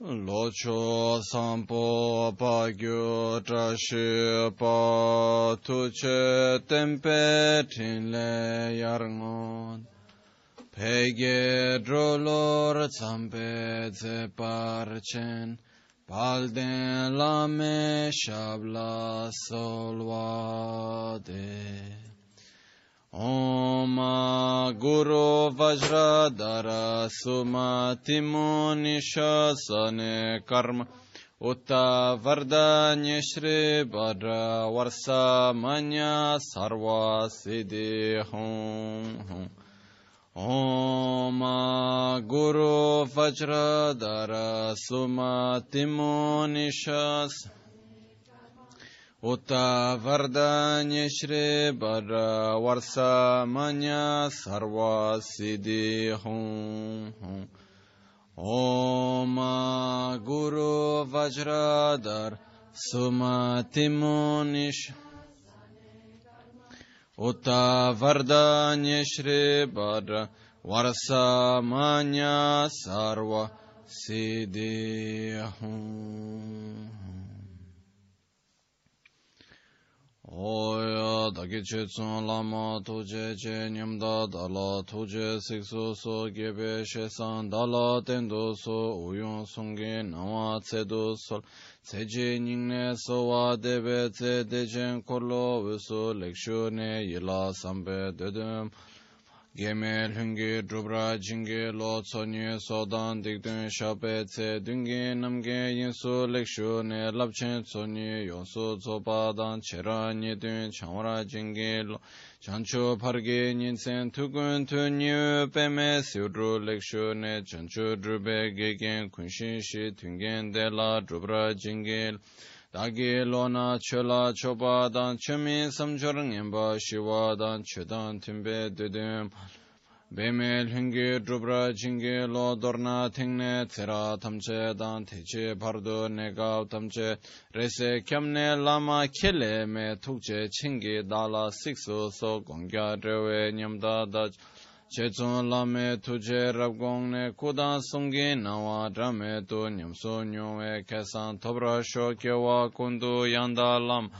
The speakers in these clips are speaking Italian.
locho sampo pagyo trashi pa tuche tempe tinle yarngon pege drolor tsampe ze parchen palden lame shabla solvade Om Guru Vajradhara Sumati Munishasane Karma. Utta Vardanya Shri Bhadra Varsa Manya Sarva Siddhi Hum Om Guru Vajradhara Sumati Munishasane Utta Vardanya Shri Bhadra Varsa Manya Sarva Siddhi Hum Hum oya dagi che tsun lama tuje che nyamda dala tuje siksu su gebe she san dala tendo su uyun sungi nama tse du sol tse je nyingne sowa debe tse dejen korlo wisu lekshu ne yila sambe dedum Yeme lungi drupra jingi lo tsonyi sodan dikdun shape tse dungi namge yinsu lekshu ne labchen tsonyi yonsu tsopa dan chera nidun chanwara jingi lo chanchu pargi nyinsen tukun tunyi peme siudru lekshu ne chanchu drupe gegen kunshin shi tungen de la drupra jingi lo dāgī lōna chōla chōpa dāng chōmi samchōr ngīmbā shīwā dāng chūdāng tīmbē dūdīm bēmē lhīngi drupra jīngi lō dōrna tīngne tsirā tamche dāng tēchē pārdu nēgāw tamche rēsē kiamne lāma kēlē mē tūkche chīngi dāla siksu sō gōngyā rēwē nyamdā dāch Chechon lame tuje rabgong ne kudan sungi nawa drame tu nyamso nyungwe kesan tobra shokyewa kundu yanda lam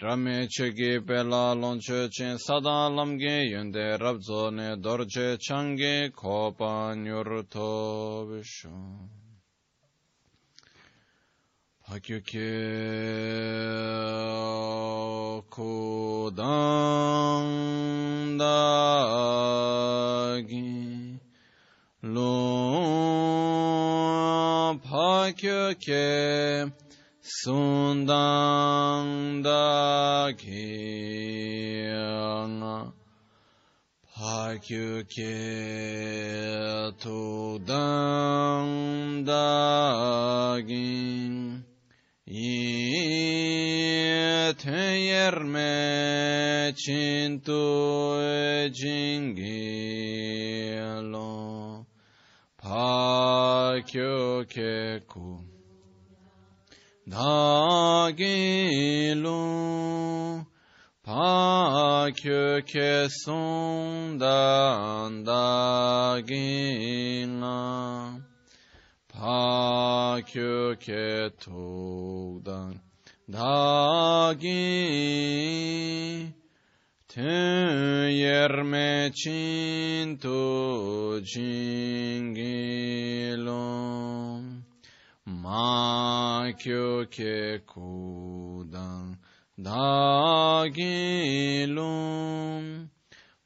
Drame chegi pela lonche chen sada lamge yende rabzo ne dorje changi kopa nyur tobishon. 波及球、古断大義、論波及球、sundan da kiyana pakyu ke tudan da gin yetherme chintu jingilo pakyo keku dagilu pakyo kesondan dagina dha kyu ke tuk dang dha gi tu yer me chin tu jing gi ma kyu ke ku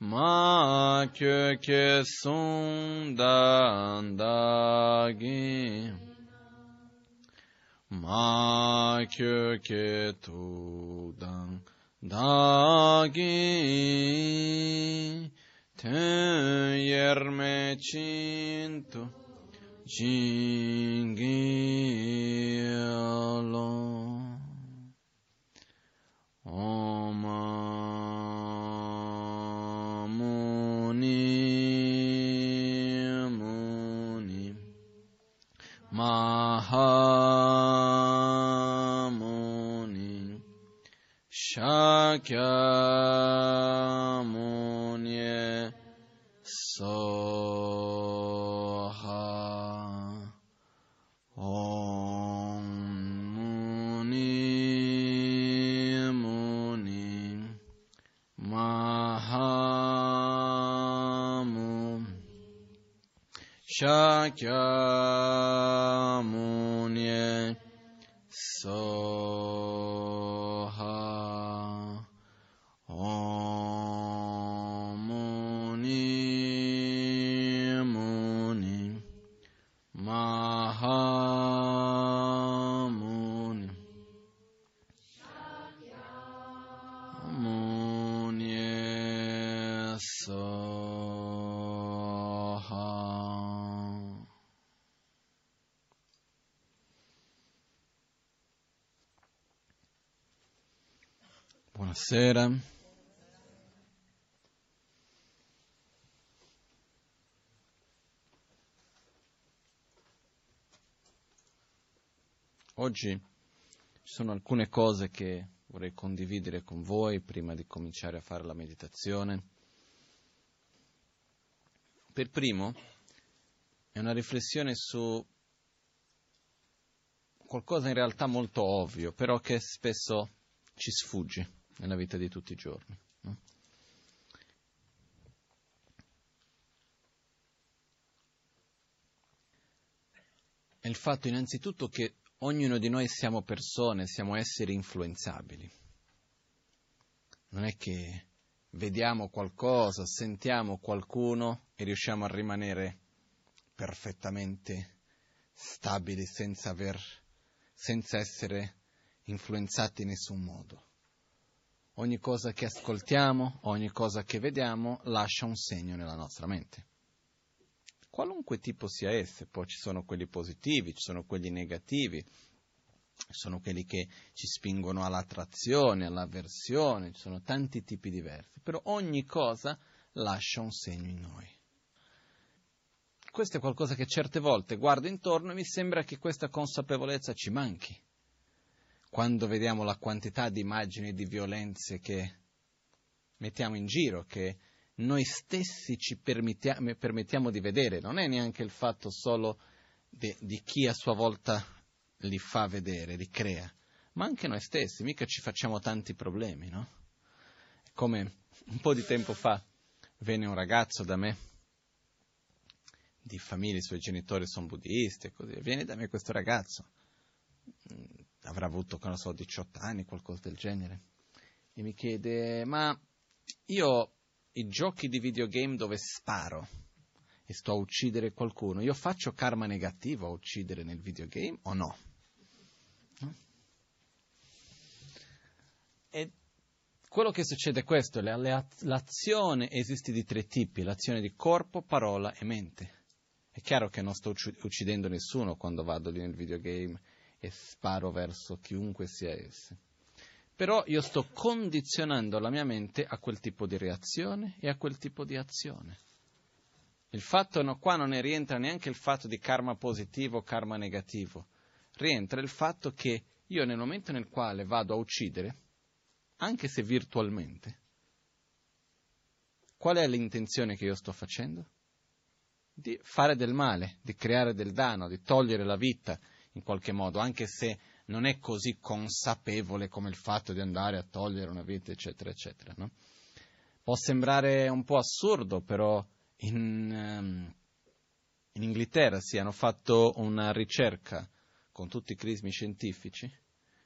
Ma köke sundan dagi Ma köke tudan dagi Ten yerme çintu Jingi alo Aman Sakyamuni Soha Om Muni Muni Mahamu Shakyamuni Soha alcune cose che vorrei condividere con voi prima di cominciare a fare la meditazione. Per primo è una riflessione su qualcosa in realtà molto ovvio, però che spesso ci sfugge nella vita di tutti i giorni. È il fatto innanzitutto che ognuno di noi siamo persone, siamo esseri influenzabili. Non è che vediamo qualcosa, sentiamo qualcuno e riusciamo a rimanere perfettamente stabili senza, aver, senza essere influenzati in nessun modo. Ogni cosa che ascoltiamo, ogni cosa che vediamo lascia un segno nella nostra mente. Qualunque tipo sia esse, poi ci sono quelli positivi, ci sono quelli negativi, ci sono quelli che ci spingono all'attrazione, all'avversione, ci sono tanti tipi diversi, però ogni cosa lascia un segno in noi. Questo è qualcosa che certe volte guardo intorno e mi sembra che questa consapevolezza ci manchi quando vediamo la quantità di immagini di violenze che mettiamo in giro, che noi stessi ci permettiamo, permettiamo di vedere, non è neanche il fatto solo di, di chi a sua volta li fa vedere, li crea, ma anche noi stessi, mica ci facciamo tanti problemi, no? Come un po' di tempo fa venne un ragazzo da me, di famiglia, i suoi genitori sono buddisti e così, viene da me questo ragazzo, avrà avuto, non so, 18 anni, qualcosa del genere, e mi chiede, ma io i giochi di videogame dove sparo e sto a uccidere qualcuno, io faccio karma negativo a uccidere nel videogame o no? no? E quello che succede è questo, l'azione esiste di tre tipi, l'azione di corpo, parola e mente. È chiaro che non sto uccidendo nessuno quando vado lì nel videogame e sparo verso chiunque sia esse. Però io sto condizionando la mia mente a quel tipo di reazione e a quel tipo di azione. Il fatto no, qua non ne rientra neanche il fatto di karma positivo o karma negativo, rientra il fatto che io nel momento nel quale vado a uccidere, anche se virtualmente, qual è l'intenzione che io sto facendo? Di fare del male, di creare del danno, di togliere la vita in qualche modo, anche se non è così consapevole come il fatto di andare a togliere una vita, eccetera, eccetera. No? Può sembrare un po' assurdo, però in, um, in Inghilterra si hanno fatto una ricerca con tutti i crismi scientifici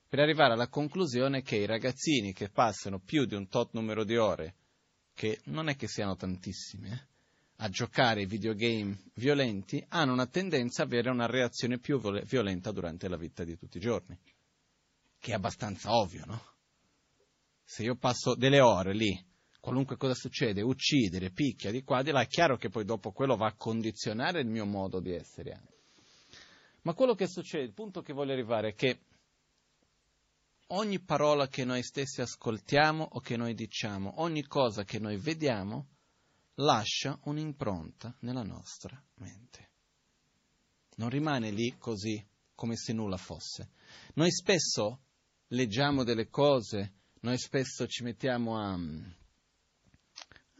per arrivare alla conclusione che i ragazzini che passano più di un tot numero di ore, che non è che siano tantissime, eh, a giocare videogame violenti hanno una tendenza ad avere una reazione più violenta durante la vita di tutti i giorni. Che è abbastanza ovvio, no? Se io passo delle ore lì, qualunque cosa succede, uccidere, picchia di qua, di là, è chiaro che poi dopo quello va a condizionare il mio modo di essere anche. Ma quello che succede, il punto che voglio arrivare è che ogni parola che noi stessi ascoltiamo o che noi diciamo, ogni cosa che noi vediamo, lascia un'impronta nella nostra mente. Non rimane lì così come se nulla fosse. Noi spesso leggiamo delle cose, noi spesso ci mettiamo a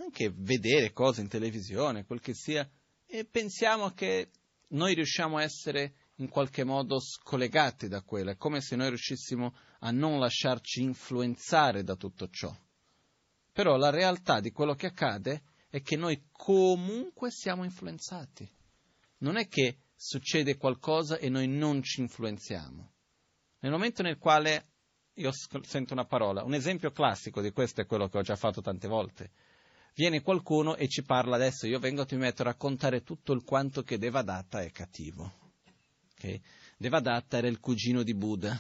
anche vedere cose in televisione, quel che sia, e pensiamo che noi riusciamo a essere in qualche modo scollegati da quello, è come se noi riuscissimo a non lasciarci influenzare da tutto ciò. Però la realtà di quello che accade è che noi comunque siamo influenzati. non è che succede qualcosa e noi non ci influenziamo. Nel momento nel quale io sento una parola, un esempio classico di questo è quello che ho già fatto tante volte. Viene qualcuno e ci parla adesso, io vengo e ti metto a raccontare tutto il quanto che Devadatta è cattivo. Okay? Devadatta era il cugino di Buddha,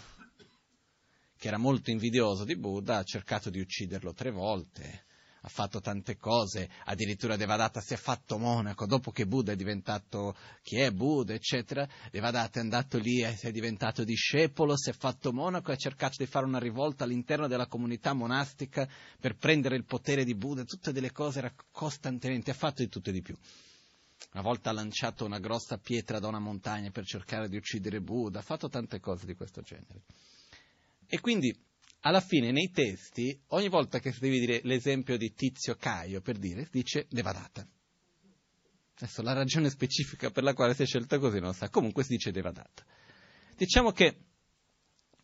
che era molto invidioso di Buddha, ha cercato di ucciderlo tre volte, ha fatto tante cose, addirittura Devadatta si è fatto monaco, dopo che Buddha è diventato chi è Buddha, eccetera, Devadatta è andato lì, e è diventato discepolo, si è fatto monaco e ha cercato di fare una rivolta all'interno della comunità monastica per prendere il potere di Buddha, tutte delle cose era costantemente, ha fatto di tutto e di più. Una volta ha lanciato una grossa pietra da una montagna per cercare di uccidere Buddha, ha fatto tante cose di questo genere. E quindi alla fine nei testi, ogni volta che devi dire l'esempio di Tizio Caio, per dire, dice Devadatta. Adesso la ragione specifica per la quale si è scelta così non sa, comunque si dice Devadatta. Diciamo che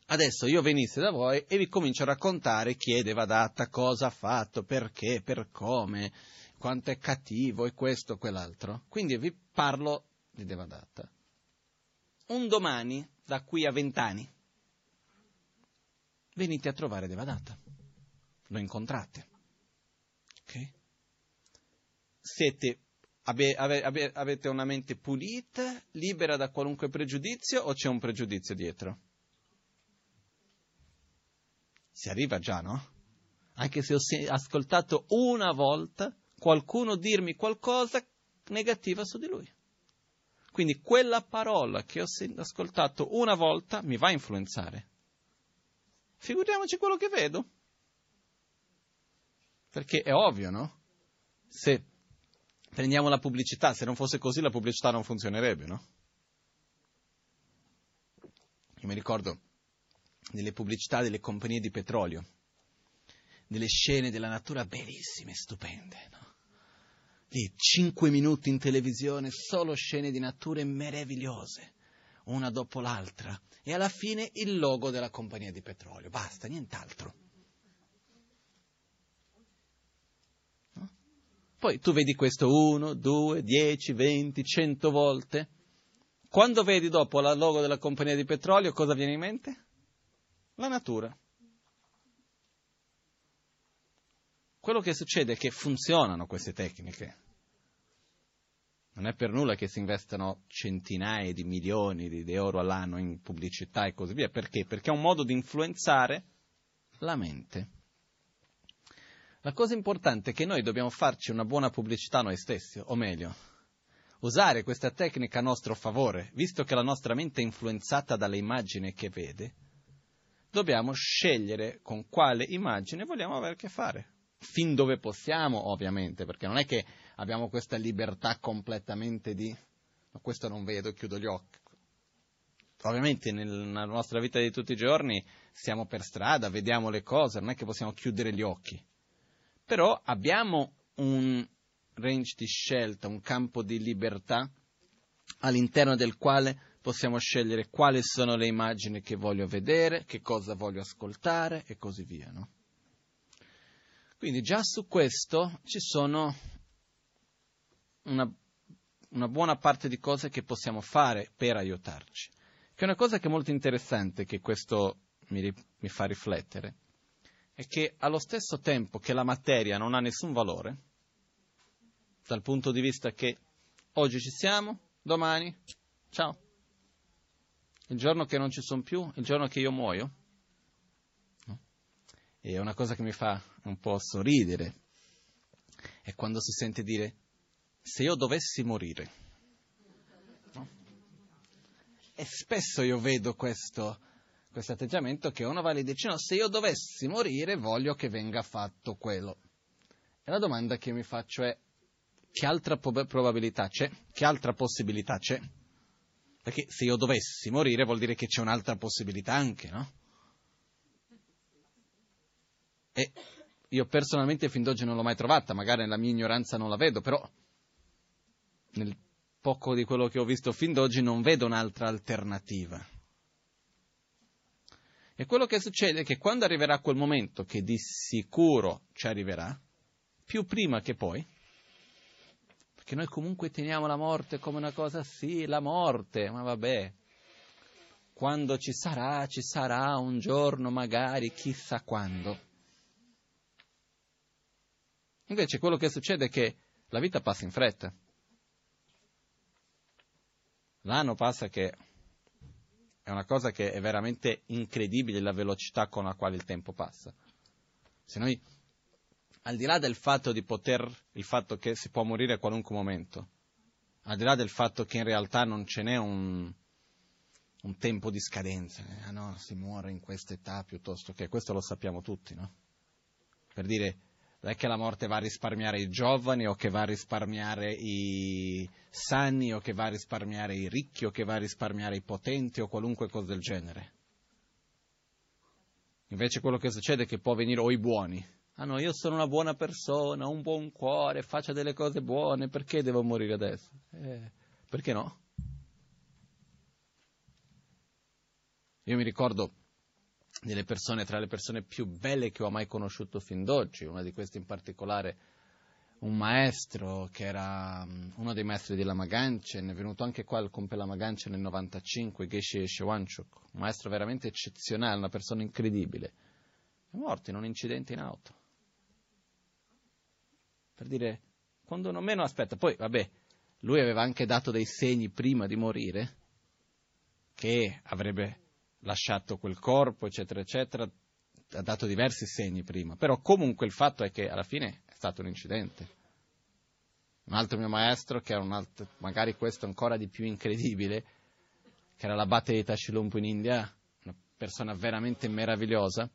adesso io venisse da voi e vi comincio a raccontare chi è Devadatta, cosa ha fatto, perché, per come, quanto è cattivo e questo, quell'altro. Quindi vi parlo di Devadatta. Un domani, da qui a vent'anni, venite a trovare Devadatta. Lo incontrate. Ok? Siete, ave, ave, avete una mente pulita, libera da qualunque pregiudizio o c'è un pregiudizio dietro? Si arriva già, no? Anche se ho ascoltato una volta qualcuno dirmi qualcosa negativa su di lui. Quindi quella parola che ho ascoltato una volta mi va a influenzare. Figuriamoci quello che vedo. Perché è ovvio, no? Se prendiamo la pubblicità, se non fosse così la pubblicità non funzionerebbe, no? Io mi ricordo delle pubblicità delle compagnie di petrolio, delle scene della natura bellissime, stupende, no? Lì, cinque minuti in televisione, solo scene di nature meravigliose una dopo l'altra, e alla fine il logo della compagnia di petrolio. Basta, nient'altro. No? Poi tu vedi questo uno, due, dieci, venti, cento volte. Quando vedi dopo il logo della compagnia di petrolio, cosa viene in mente? La natura. Quello che succede è che funzionano queste tecniche. Non è per nulla che si investano centinaia di milioni di euro all'anno in pubblicità e così via. Perché? Perché è un modo di influenzare la mente. La cosa importante è che noi dobbiamo farci una buona pubblicità noi stessi, o meglio, usare questa tecnica a nostro favore, visto che la nostra mente è influenzata dalle immagini che vede, dobbiamo scegliere con quale immagine vogliamo avere a che fare. Fin dove possiamo, ovviamente, perché non è che abbiamo questa libertà completamente di ma questo non vedo, chiudo gli occhi. Ovviamente nella nostra vita di tutti i giorni siamo per strada, vediamo le cose, non è che possiamo chiudere gli occhi. Però abbiamo un range di scelta, un campo di libertà all'interno del quale possiamo scegliere quali sono le immagini che voglio vedere, che cosa voglio ascoltare e così via. No? Quindi già su questo ci sono una, una buona parte di cose che possiamo fare per aiutarci. Che è una cosa che è molto interessante, che questo mi, mi fa riflettere, è che allo stesso tempo che la materia non ha nessun valore, dal punto di vista che oggi ci siamo, domani, ciao. Il giorno che non ci sono più, il giorno che io muoio. E una cosa che mi fa un po' sorridere, è quando si sente dire se io dovessi morire. No? E spesso io vedo questo, questo atteggiamento che uno va lì e dice no, se io dovessi morire voglio che venga fatto quello. E la domanda che mi faccio è che altra probabilità c'è? Che altra possibilità c'è? Perché se io dovessi morire vuol dire che c'è un'altra possibilità anche, no? E io personalmente fin d'oggi non l'ho mai trovata, magari nella mia ignoranza non la vedo, però nel poco di quello che ho visto fin d'oggi non vedo un'altra alternativa. E quello che succede è che quando arriverà quel momento, che di sicuro ci arriverà, più prima che poi, Perché noi comunque teniamo la morte come una cosa, sì, la morte, ma vabbè. Quando ci sarà, ci sarà un giorno magari, chissà quando. Invece quello che succede è che la vita passa in fretta. L'anno passa che è una cosa che è veramente incredibile la velocità con la quale il tempo passa. Se noi, al di là del fatto di poter, il fatto che si può morire a qualunque momento, al di là del fatto che in realtà non ce n'è un, un tempo di scadenza, eh, no, si muore in questa età piuttosto che, questo lo sappiamo tutti, no? Per dire, non è che la morte va a risparmiare i giovani o che va a risparmiare i sani o che va a risparmiare i ricchi o che va a risparmiare i potenti o qualunque cosa del genere. Invece quello che succede è che può venire o i buoni. Ah no, io sono una buona persona, ho un buon cuore, faccio delle cose buone, perché devo morire adesso? Eh, perché no? Io mi ricordo delle persone, tra le persone più belle che ho mai conosciuto fin d'oggi, una di queste in particolare un maestro che era mm, uno dei maestri di Lama Ganchen, è venuto anche qua al Compe Lama Ganchen nel 95, Geshe Shewanchuk, un maestro veramente eccezionale, una persona incredibile, è morto in un incidente in auto. Per dire, quando non meno aspetta, poi vabbè, lui aveva anche dato dei segni prima di morire che avrebbe lasciato quel corpo, eccetera, eccetera, ha dato diversi segni prima, però comunque il fatto è che alla fine è stato un incidente. Un altro mio maestro, che era un altro, magari questo ancora di più incredibile, che era l'abate di Tashilumpu in India, una persona veramente meravigliosa,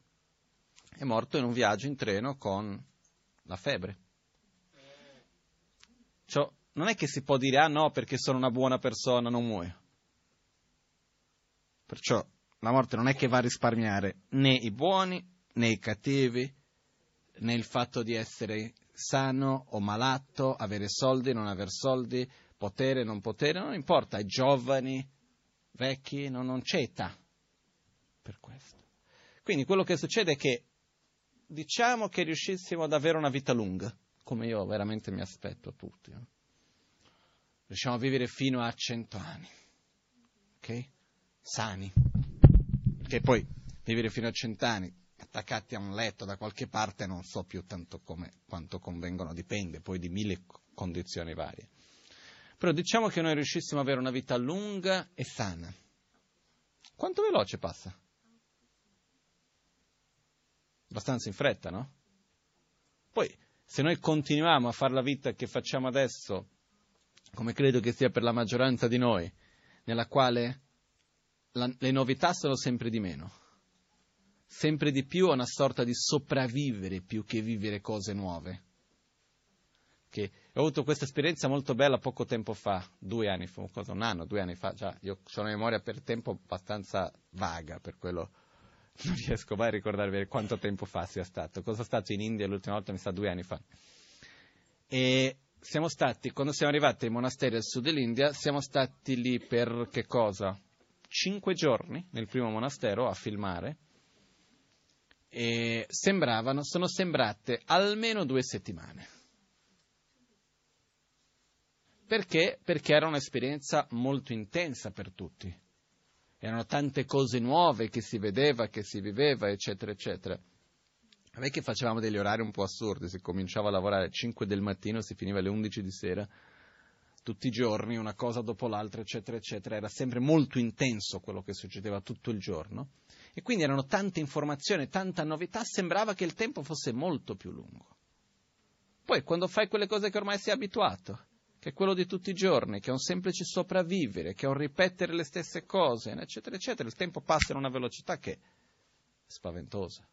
è morto in un viaggio in treno con la febbre. Cioè, non è che si può dire, ah no, perché sono una buona persona, non muoio. Perciò la morte non è che va a risparmiare né i buoni né i cattivi, né il fatto di essere sano o malato, avere soldi, non avere soldi, potere, non potere, non importa, giovani, vecchi, no, non c'è età per questo. Quindi quello che succede è che diciamo che riuscissimo ad avere una vita lunga, come io veramente mi aspetto a tutti. Eh? Riusciamo a vivere fino a cento anni, ok? Sani che poi vivere fino a cent'anni attaccati a un letto da qualche parte non so più tanto come, quanto convengono, dipende poi di mille condizioni varie. Però diciamo che noi riuscissimo ad avere una vita lunga e sana. Quanto veloce passa? Abbastanza in fretta, no? Poi, se noi continuiamo a fare la vita che facciamo adesso, come credo che sia per la maggioranza di noi, nella quale la, le novità sono sempre di meno. Sempre di più è una sorta di sopravvivere più che vivere cose nuove. Che ho avuto questa esperienza molto bella poco tempo fa, due anni fa, un anno, due anni fa, già, io ho una memoria per tempo abbastanza vaga, per quello non riesco mai a ricordarvi quanto tempo fa sia stato. Cosa è stato in India l'ultima volta? Mi sa due anni fa. E siamo stati, quando siamo arrivati ai monasteri al sud dell'India, siamo stati lì per che cosa? Cinque giorni nel primo monastero a filmare e sembravano, sono sembrate almeno due settimane. Perché? Perché era un'esperienza molto intensa per tutti. Erano tante cose nuove che si vedeva, che si viveva, eccetera, eccetera. Non è che facevamo degli orari un po' assurdi, si cominciava a lavorare alle 5 del mattino, si finiva alle 11 di sera, tutti i giorni, una cosa dopo l'altra, eccetera, eccetera. Era sempre molto intenso quello che succedeva tutto il giorno. E quindi erano tante informazioni, tanta novità, sembrava che il tempo fosse molto più lungo. Poi, quando fai quelle cose che ormai sei abituato, che è quello di tutti i giorni, che è un semplice sopravvivere, che è un ripetere le stesse cose, eccetera, eccetera, il tempo passa in una velocità che è spaventosa.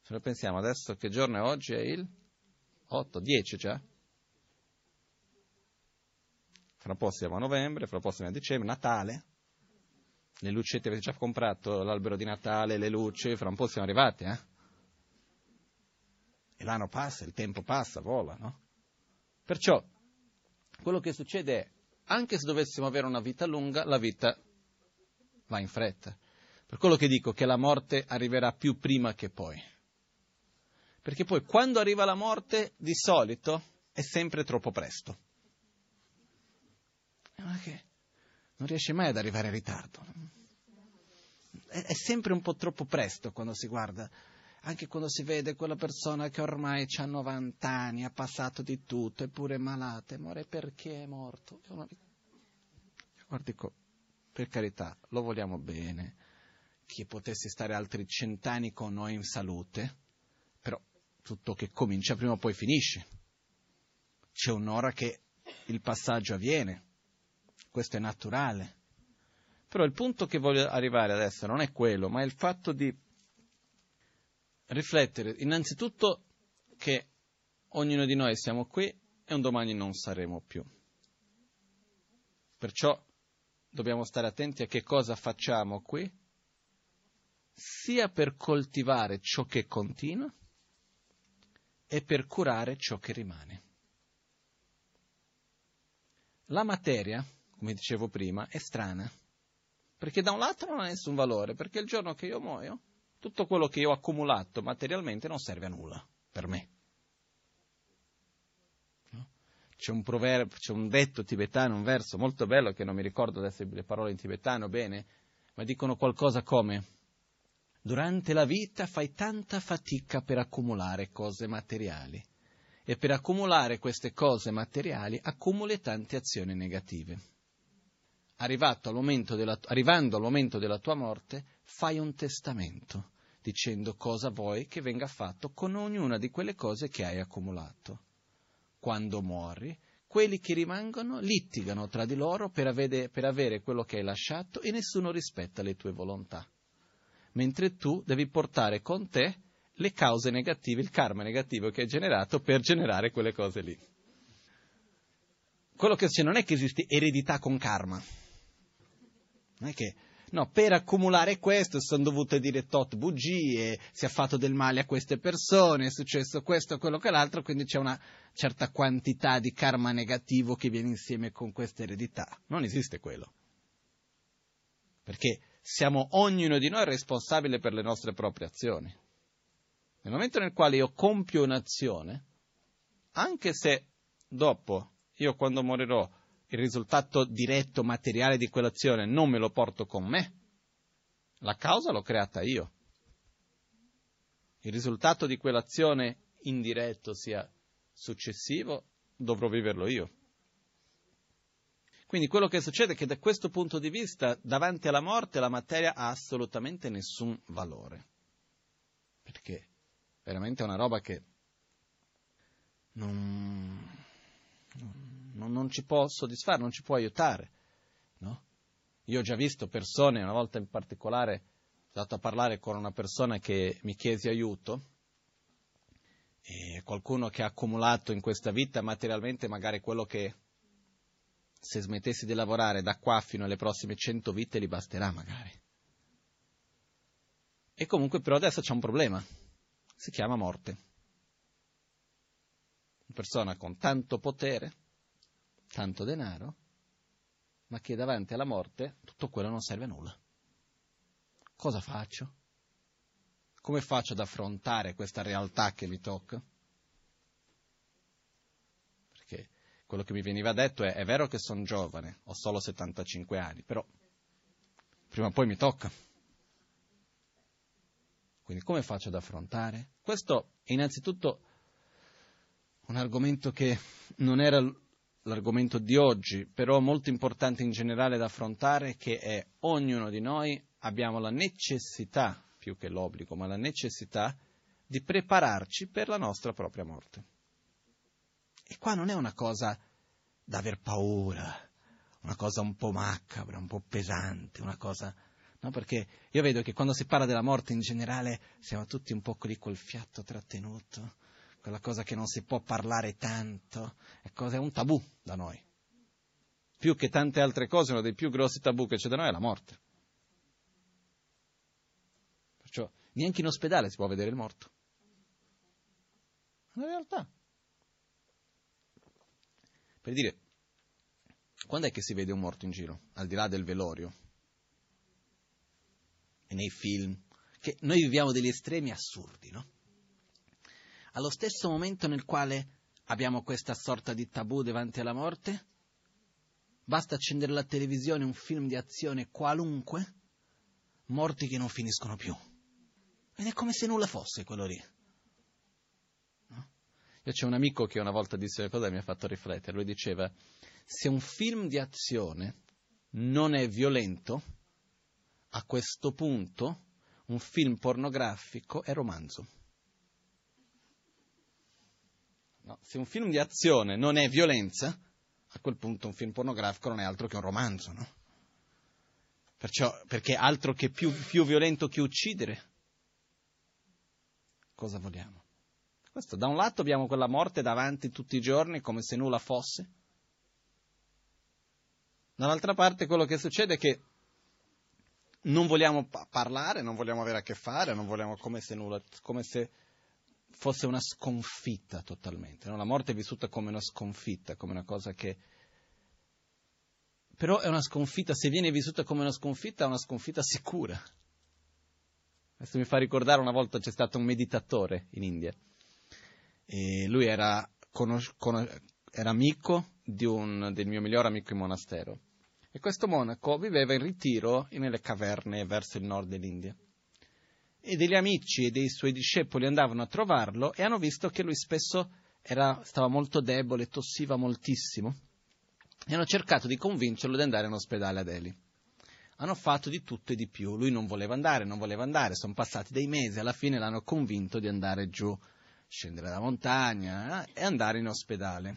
Se noi pensiamo adesso che giorno è oggi, è il 8, 10 già? Fra un po' siamo a novembre, fra un po' siamo a dicembre, Natale, le lucette avete già comprato l'albero di Natale, le luci, fra un po' siamo arrivati, eh? E l'anno passa, il tempo passa, vola, no? Perciò, quello che succede è, anche se dovessimo avere una vita lunga, la vita va in fretta. Per quello che dico che la morte arriverà più prima che poi. Perché poi quando arriva la morte, di solito, è sempre troppo presto. Non, che non riesce mai ad arrivare in ritardo. È, è sempre un po' troppo presto quando si guarda anche quando si vede quella persona che ormai ha 90 anni, ha passato di tutto, eppure è malata, e muore perché è morto. Guardi, per carità, lo vogliamo bene, che potesse stare altri cent'anni con noi in salute, però tutto che comincia prima o poi finisce. C'è un'ora che il passaggio avviene, questo è naturale. Però il punto che voglio arrivare adesso non è quello, ma è il fatto di riflettere innanzitutto che ognuno di noi siamo qui e un domani non saremo più. Perciò dobbiamo stare attenti a che cosa facciamo qui, sia per coltivare ciò che continua e per curare ciò che rimane. La materia, come dicevo prima, è strana, perché da un lato non ha nessun valore, perché il giorno che io muoio tutto quello che io ho accumulato materialmente non serve a nulla per me. C'è un proverbio, c'è un detto tibetano, un verso molto bello che non mi ricordo adesso le parole in tibetano bene, ma dicono qualcosa come durante la vita fai tanta fatica per accumulare cose materiali e per accumulare queste cose materiali accumuli tante azioni negative. Al della, arrivando al momento della tua morte, fai un testamento dicendo cosa vuoi che venga fatto con ognuna di quelle cose che hai accumulato. Quando muori, quelli che rimangono litigano tra di loro per avere, per avere quello che hai lasciato e nessuno rispetta le tue volontà. Mentre tu devi portare con te le cause negative, il karma negativo che hai generato per generare quelle cose lì. Quello che c'è non è che esiste eredità con karma. Non è che No, per accumulare questo sono dovute dire tot bugie, si è fatto del male a queste persone, è successo questo, quello che l'altro, quindi c'è una certa quantità di karma negativo che viene insieme con questa eredità. Non esiste quello. Perché siamo ognuno di noi responsabile per le nostre proprie azioni. Nel momento nel quale io compio un'azione, anche se dopo, io quando morirò, il risultato diretto materiale di quell'azione non me lo porto con me, la causa l'ho creata io. Il risultato di quell'azione indiretto sia successivo, dovrò viverlo io. Quindi quello che succede è che da questo punto di vista, davanti alla morte, la materia ha assolutamente nessun valore. Perché veramente è una roba che non, non, non ci può soddisfare, non ci può aiutare. No? Io ho già visto persone, una volta in particolare, sono andato a parlare con una persona che mi chiese aiuto, qualcuno che ha accumulato in questa vita materialmente magari quello che se smettessi di lavorare da qua fino alle prossime cento vite gli basterà magari. E comunque però adesso c'è un problema, si chiama morte. Una persona con tanto potere, tanto denaro, ma che davanti alla morte tutto quello non serve a nulla. Cosa faccio? Come faccio ad affrontare questa realtà che mi tocca? Perché quello che mi veniva detto è, è vero che sono giovane, ho solo 75 anni, però prima o poi mi tocca. Quindi come faccio ad affrontare? Questo è innanzitutto un argomento che non era l'argomento di oggi, però molto importante in generale da affrontare, che è ognuno di noi abbiamo la necessità, più che l'obbligo, ma la necessità di prepararci per la nostra propria morte. E qua non è una cosa da aver paura, una cosa un po' macabra, un po' pesante, una cosa... No, perché io vedo che quando si parla della morte in generale siamo tutti un po' lì col fiato trattenuto, quella cosa che non si può parlare tanto, è, un tabù da noi. Più che tante altre cose, uno dei più grossi tabù che c'è da noi è la morte. Perciò neanche in ospedale si può vedere il morto. Una realtà. Per dire, quando è che si vede un morto in giro, al di là del velorio? E nei film? Che noi viviamo degli estremi assurdi, no? Allo stesso momento nel quale abbiamo questa sorta di tabù davanti alla morte? Basta accendere la televisione, un film di azione qualunque, morti che non finiscono più. Ed è come se nulla fosse quello lì. Io c'è un amico che una volta disse una cosa che mi ha fatto riflettere. Lui diceva, se un film di azione non è violento, a questo punto un film pornografico è romanzo. No, se un film di azione non è violenza, a quel punto un film pornografico non è altro che un romanzo, no? Perciò, perché altro che più, più violento che uccidere. Cosa vogliamo? Questo, da un lato abbiamo quella morte davanti tutti i giorni come se nulla fosse. Dall'altra parte quello che succede è che non vogliamo parlare, non vogliamo avere a che fare, non vogliamo come se nulla, come se fosse una sconfitta totalmente. No? La morte è vissuta come una sconfitta, come una cosa che... Però è una sconfitta, se viene vissuta come una sconfitta, è una sconfitta sicura. Questo mi fa ricordare una volta c'è stato un meditatore in India e lui era, conos- con- era amico un, del mio migliore amico in monastero e questo monaco viveva in ritiro nelle caverne verso il nord dell'India e degli amici e dei suoi discepoli andavano a trovarlo e hanno visto che lui spesso era, stava molto debole, tossiva moltissimo e hanno cercato di convincerlo di andare in ospedale a Delhi. Hanno fatto di tutto e di più, lui non voleva andare, non voleva andare, sono passati dei mesi, alla fine l'hanno convinto di andare giù, scendere la montagna eh, e andare in ospedale.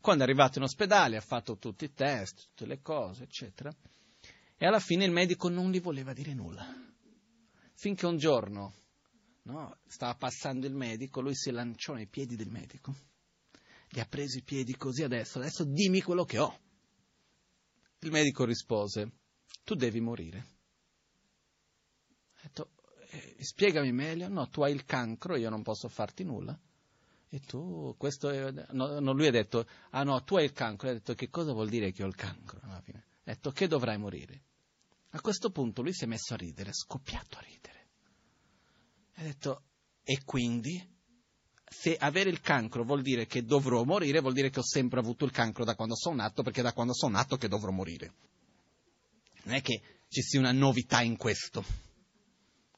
Quando è arrivato in ospedale ha fatto tutti i test, tutte le cose, eccetera, e alla fine il medico non gli voleva dire nulla finché un giorno no, stava passando il medico, lui si lanciò nei piedi del medico, gli ha preso i piedi così adesso, adesso dimmi quello che ho. Il medico rispose, tu devi morire. Ha detto, eh, spiegami meglio, no, tu hai il cancro, io non posso farti nulla. E tu, questo è, no, lui ha detto, ah no, tu hai il cancro, ha detto, che cosa vuol dire che ho il cancro? Alla fine. Ha detto, che dovrai morire. A questo punto lui si è messo a ridere, scoppiato a ridere. Ha detto, e quindi? Se avere il cancro vuol dire che dovrò morire, vuol dire che ho sempre avuto il cancro da quando sono nato, perché è da quando sono nato che dovrò morire. Non è che ci sia una novità in questo.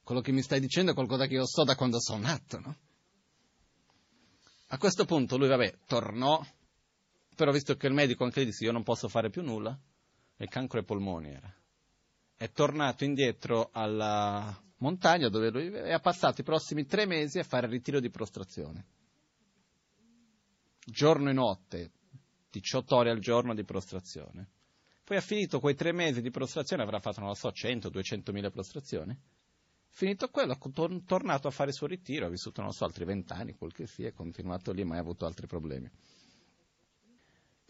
Quello che mi stai dicendo è qualcosa che io so da quando sono nato, no? A questo punto lui, vabbè, tornò, però visto che il medico anche gli disse io non posso fare più nulla, il cancro ai polmoni era è tornato indietro alla montagna dove lui viveva e ha passato i prossimi tre mesi a fare il ritiro di prostrazione. Giorno e notte, 18 ore al giorno di prostrazione. Poi ha finito quei tre mesi di prostrazione, avrà fatto, non lo so, 100, 200 mila prostrazioni. Finito quello, è tornato a fare il suo ritiro, ha vissuto, non lo so, altri vent'anni, quel che sia, è continuato lì, ma ha avuto altri problemi.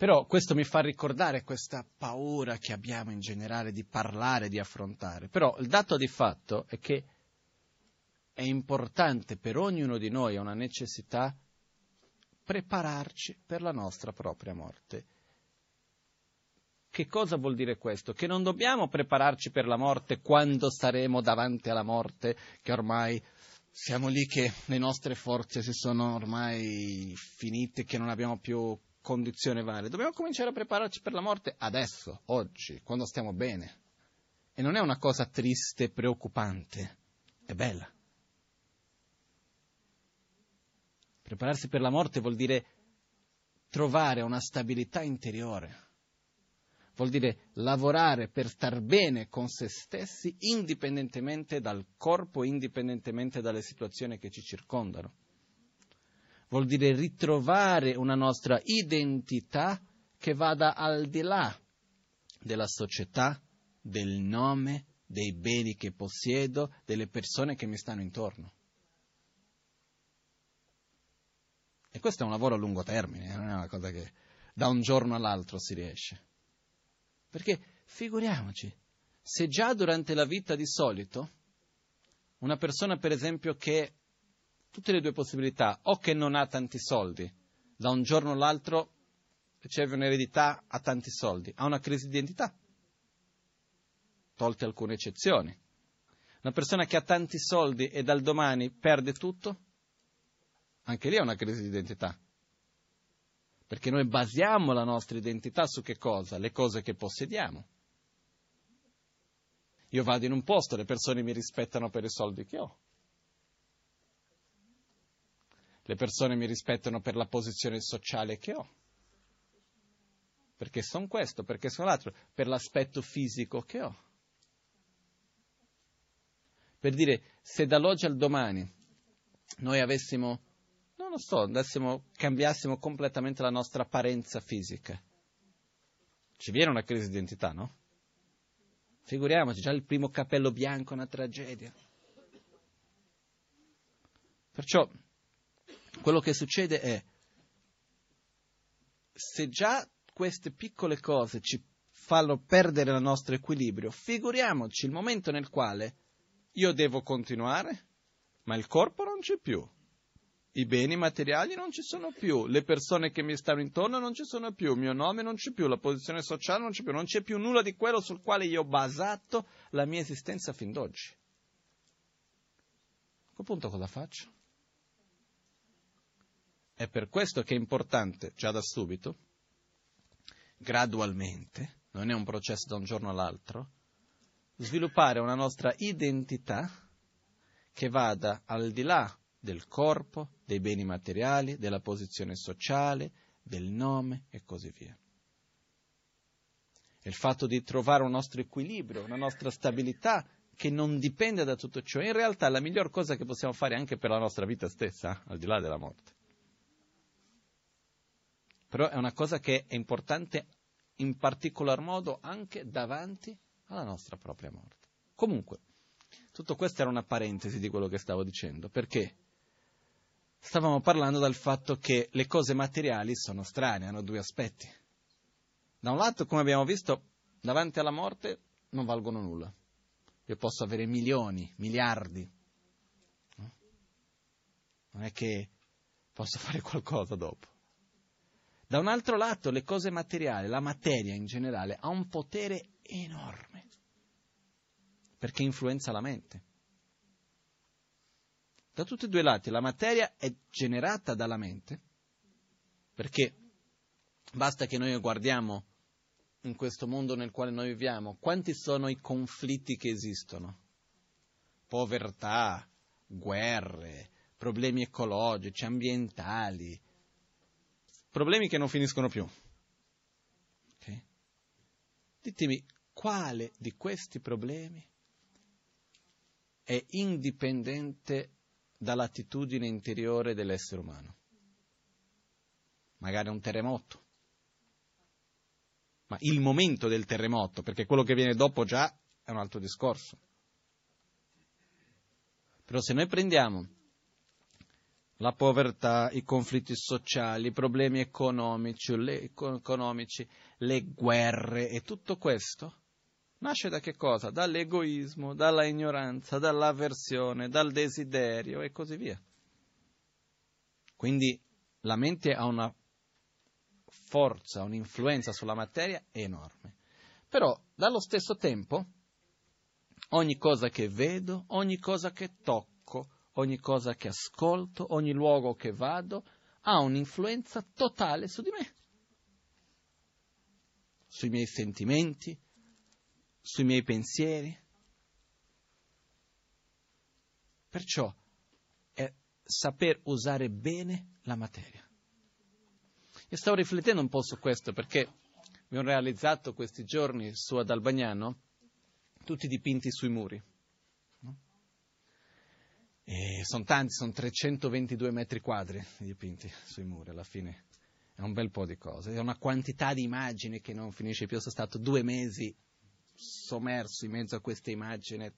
Però questo mi fa ricordare questa paura che abbiamo in generale di parlare, di affrontare. Però il dato di fatto è che è importante per ognuno di noi, è una necessità, prepararci per la nostra propria morte. Che cosa vuol dire questo? Che non dobbiamo prepararci per la morte quando saremo davanti alla morte, che ormai siamo lì che le nostre forze si sono ormai finite, che non abbiamo più condizione vale. Dobbiamo cominciare a prepararci per la morte adesso, oggi, quando stiamo bene. E non è una cosa triste, preoccupante, è bella. Prepararsi per la morte vuol dire trovare una stabilità interiore, vuol dire lavorare per star bene con se stessi indipendentemente dal corpo, indipendentemente dalle situazioni che ci circondano vuol dire ritrovare una nostra identità che vada al di là della società, del nome, dei beni che possiedo, delle persone che mi stanno intorno. E questo è un lavoro a lungo termine, non è una cosa che da un giorno all'altro si riesce. Perché figuriamoci, se già durante la vita di solito una persona, per esempio, che tutte le due possibilità, o che non ha tanti soldi, da un giorno all'altro riceve un'eredità, ha tanti soldi, ha una crisi di identità, tolte alcune eccezioni. Una persona che ha tanti soldi e dal domani perde tutto, anche lì ha una crisi di identità. Perché noi basiamo la nostra identità su che cosa? Le cose che possediamo. Io vado in un posto, le persone mi rispettano per i soldi che ho. Le persone mi rispettano per la posizione sociale che ho. Perché sono questo, perché sono l'altro, per l'aspetto fisico che ho. Per dire, se dall'oggi al domani noi avessimo lo so, andassimo, cambiassimo completamente la nostra apparenza fisica. Ci viene una crisi di identità, no? Figuriamoci, già il primo capello bianco è una tragedia. Perciò quello che succede è, se già queste piccole cose ci fanno perdere il nostro equilibrio, figuriamoci il momento nel quale io devo continuare, ma il corpo non c'è più. I beni materiali non ci sono più, le persone che mi stanno intorno non ci sono più, il mio nome non c'è più, la posizione sociale non c'è più, non c'è più nulla di quello sul quale io ho basato la mia esistenza fin d'oggi. A quel punto cosa faccio? È per questo che è importante, già da subito, gradualmente, non è un processo da un giorno all'altro, sviluppare una nostra identità che vada al di là del corpo, dei beni materiali, della posizione sociale, del nome e così via. Il fatto di trovare un nostro equilibrio, una nostra stabilità che non dipende da tutto ciò, in realtà è la miglior cosa che possiamo fare anche per la nostra vita stessa, al di là della morte. Però è una cosa che è importante in particolar modo anche davanti alla nostra propria morte. Comunque, tutto questo era una parentesi di quello che stavo dicendo, perché stavamo parlando del fatto che le cose materiali sono strane, hanno due aspetti. Da un lato, come abbiamo visto, davanti alla morte non valgono nulla. Io posso avere milioni, miliardi. Non è che posso fare qualcosa dopo. Da un altro lato, le cose materiali, la materia in generale, ha un potere enorme, perché influenza la mente. Da tutti e due i lati la materia è generata dalla mente, perché basta che noi guardiamo in questo mondo nel quale noi viviamo, quanti sono i conflitti che esistono? Povertà, guerre, problemi ecologici, ambientali, problemi che non finiscono più. Okay? Ditemi, quale di questi problemi è indipendente dall'attitudine interiore dell'essere umano. Magari un terremoto. Ma il momento del terremoto, perché quello che viene dopo già è un altro discorso. Però se noi prendiamo la povertà, i conflitti sociali, i problemi economici le, economici, le guerre e tutto questo, Nasce da che cosa? Dall'egoismo, dalla ignoranza, dall'avversione, dal desiderio e così via. Quindi la mente ha una forza, un'influenza sulla materia enorme. Però dallo stesso tempo ogni cosa che vedo, ogni cosa che tocco, ogni cosa che ascolto, ogni luogo che vado ha un'influenza totale su di me, sui miei sentimenti, sui miei pensieri. Perciò è saper usare bene la materia. Io stavo riflettendo un po' su questo perché mi ho realizzato questi giorni su ad Albagnano tutti dipinti sui muri. No? sono tanti, sono 322 metri quadri dipinti sui muri alla fine. È un bel po' di cose, è una quantità di immagini che non finisce più. Sono stato due mesi sommerso in mezzo a queste immagini,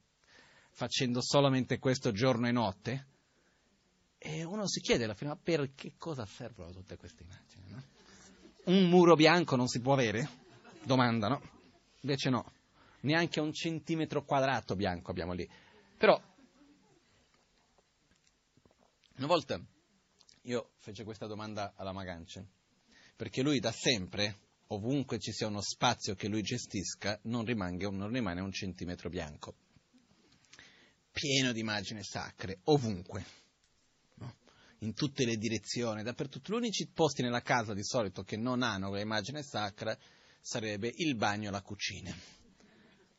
facendo solamente questo giorno e notte, e uno si chiede alla fine, ma per che cosa servono tutte queste immagini? No? Un muro bianco non si può avere? Domanda, no? Invece no, neanche un centimetro quadrato bianco abbiamo lì. Però, una volta io fece questa domanda alla Magancia, perché lui da sempre ovunque ci sia uno spazio che lui gestisca, non, non rimane un centimetro bianco. Pieno di immagini sacre, ovunque. No? in tutte le direzioni, dappertutto. Gli unici posti nella casa di solito che non hanno quell'immagine sacra sarebbe il bagno e la cucina.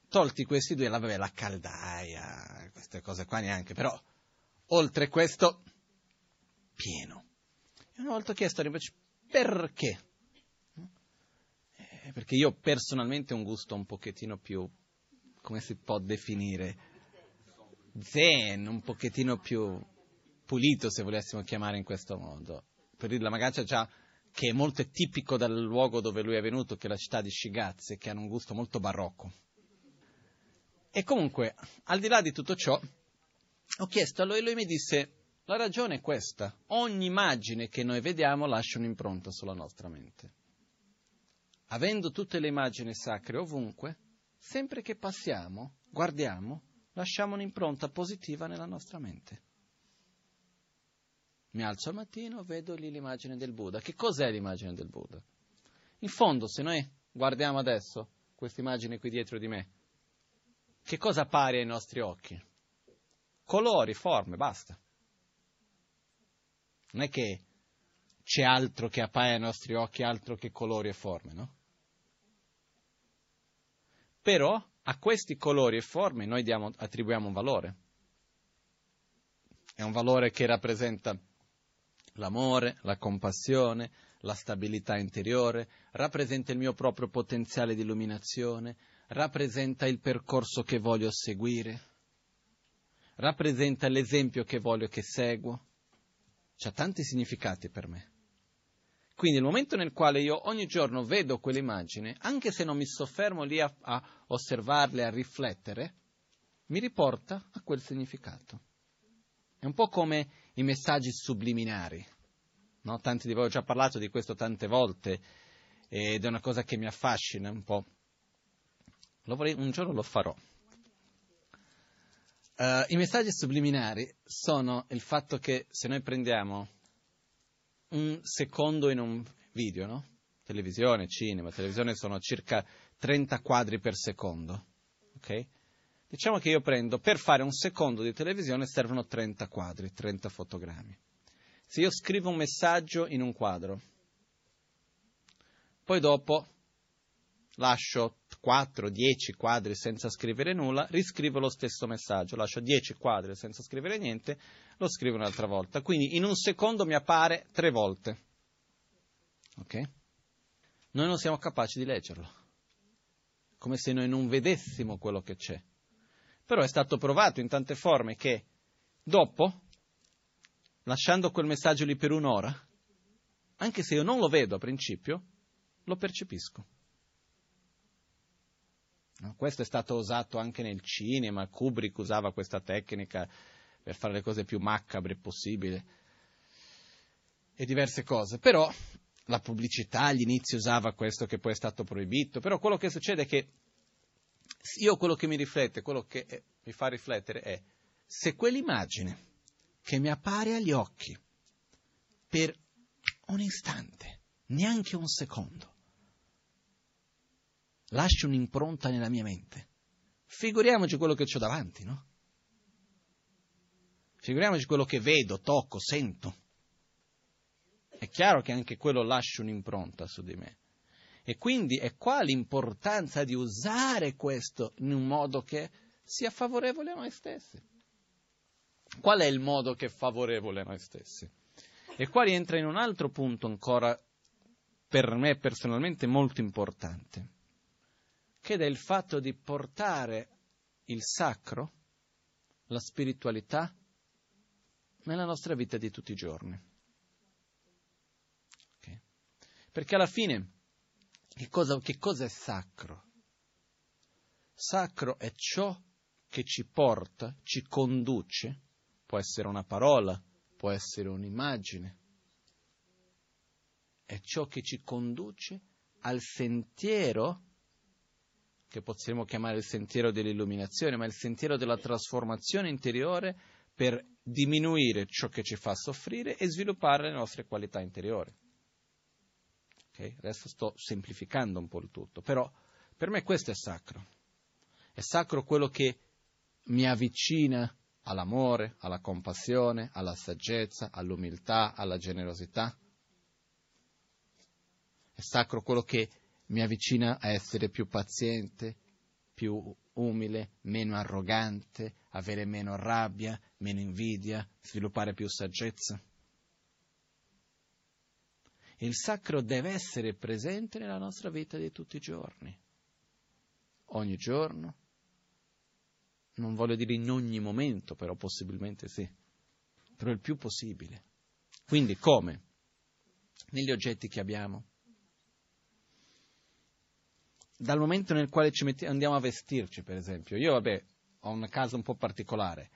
Tolti questi due, vabbè, la caldaia, queste cose qua neanche, però oltre questo, pieno. E una volta chiesto invece perché? Eh, perché io personalmente ho un gusto un pochettino più, come si può definire, zen, un pochettino più pulito, se volessimo chiamare in questo modo. Per dire la Magancia già che è molto tipico del luogo dove lui è venuto, che è la città di Shigazze, che hanno un gusto molto barocco. E comunque, al di là di tutto ciò, ho chiesto a lui e lui mi disse, la ragione è questa, ogni immagine che noi vediamo lascia un'impronta sulla nostra mente. Avendo tutte le immagini sacre ovunque, sempre che passiamo, guardiamo, lasciamo un'impronta positiva nella nostra mente. Mi alzo al mattino, vedo lì l'immagine del Buddha. Che cos'è l'immagine del Buddha? In fondo, se noi guardiamo adesso questa immagine qui dietro di me, che cosa appare ai nostri occhi? Colori, forme, basta. Non è che c'è altro che appare ai nostri occhi, altro che colori e forme, no? Però a questi colori e forme noi diamo, attribuiamo un valore. È un valore che rappresenta l'amore, la compassione, la stabilità interiore, rappresenta il mio proprio potenziale di illuminazione, rappresenta il percorso che voglio seguire, rappresenta l'esempio che voglio che seguo. C'ha tanti significati per me. Quindi nel momento nel quale io ogni giorno vedo quell'immagine, anche se non mi soffermo lì a, a osservarle, a riflettere, mi riporta a quel significato. È un po' come i messaggi subliminari. No? Tanti di voi ho già parlato di questo tante volte ed è una cosa che mi affascina un po'. Vorrei, un giorno lo farò. Uh, I messaggi subliminari sono il fatto che se noi prendiamo un secondo in un video, no? televisione, cinema, televisione sono circa 30 quadri per secondo, ok? Diciamo che io prendo, per fare un secondo di televisione servono 30 quadri, 30 fotogrammi. Se io scrivo un messaggio in un quadro, poi dopo lascio 4, 10 quadri senza scrivere nulla, riscrivo lo stesso messaggio, lascio 10 quadri senza scrivere niente, lo scrivo un'altra volta. Quindi in un secondo mi appare tre volte. Ok? Noi non siamo capaci di leggerlo, come se noi non vedessimo quello che c'è. Però è stato provato in tante forme che dopo, lasciando quel messaggio lì per un'ora, anche se io non lo vedo a principio, lo percepisco. Questo è stato usato anche nel cinema, Kubrick usava questa tecnica per fare le cose più macabre possibili e diverse cose. Però la pubblicità all'inizio usava questo che poi è stato proibito, però quello che succede è che io quello che mi riflette, quello che è, mi fa riflettere è se quell'immagine che mi appare agli occhi per un istante, neanche un secondo, lascia un'impronta nella mia mente. Figuriamoci quello che ho davanti, no? Figuriamoci quello che vedo, tocco, sento. È chiaro che anche quello lascia un'impronta su di me. E quindi è qua l'importanza di usare questo in un modo che sia favorevole a noi stessi. Qual è il modo che è favorevole a noi stessi? E qua rientra in un altro punto ancora per me personalmente molto importante che il fatto di portare il sacro, la spiritualità, nella nostra vita di tutti i giorni. Okay? Perché alla fine, che cosa, che cosa è sacro? Sacro è ciò che ci porta, ci conduce, può essere una parola, può essere un'immagine, è ciò che ci conduce al sentiero che possiamo chiamare il sentiero dell'illuminazione, ma il sentiero della trasformazione interiore per diminuire ciò che ci fa soffrire e sviluppare le nostre qualità interiori. Okay? Adesso sto semplificando un po' il tutto, però per me questo è sacro. È sacro quello che mi avvicina all'amore, alla compassione, alla saggezza, all'umiltà, alla generosità. È sacro quello che mi avvicina a essere più paziente, più umile, meno arrogante, avere meno rabbia, meno invidia, sviluppare più saggezza. Il sacro deve essere presente nella nostra vita di tutti i giorni, ogni giorno. Non voglio dire in ogni momento, però possibilmente sì, però il più possibile. Quindi come? Negli oggetti che abbiamo. Dal momento nel quale ci metti, andiamo a vestirci, per esempio. Io, vabbè, ho una casa un po' particolare,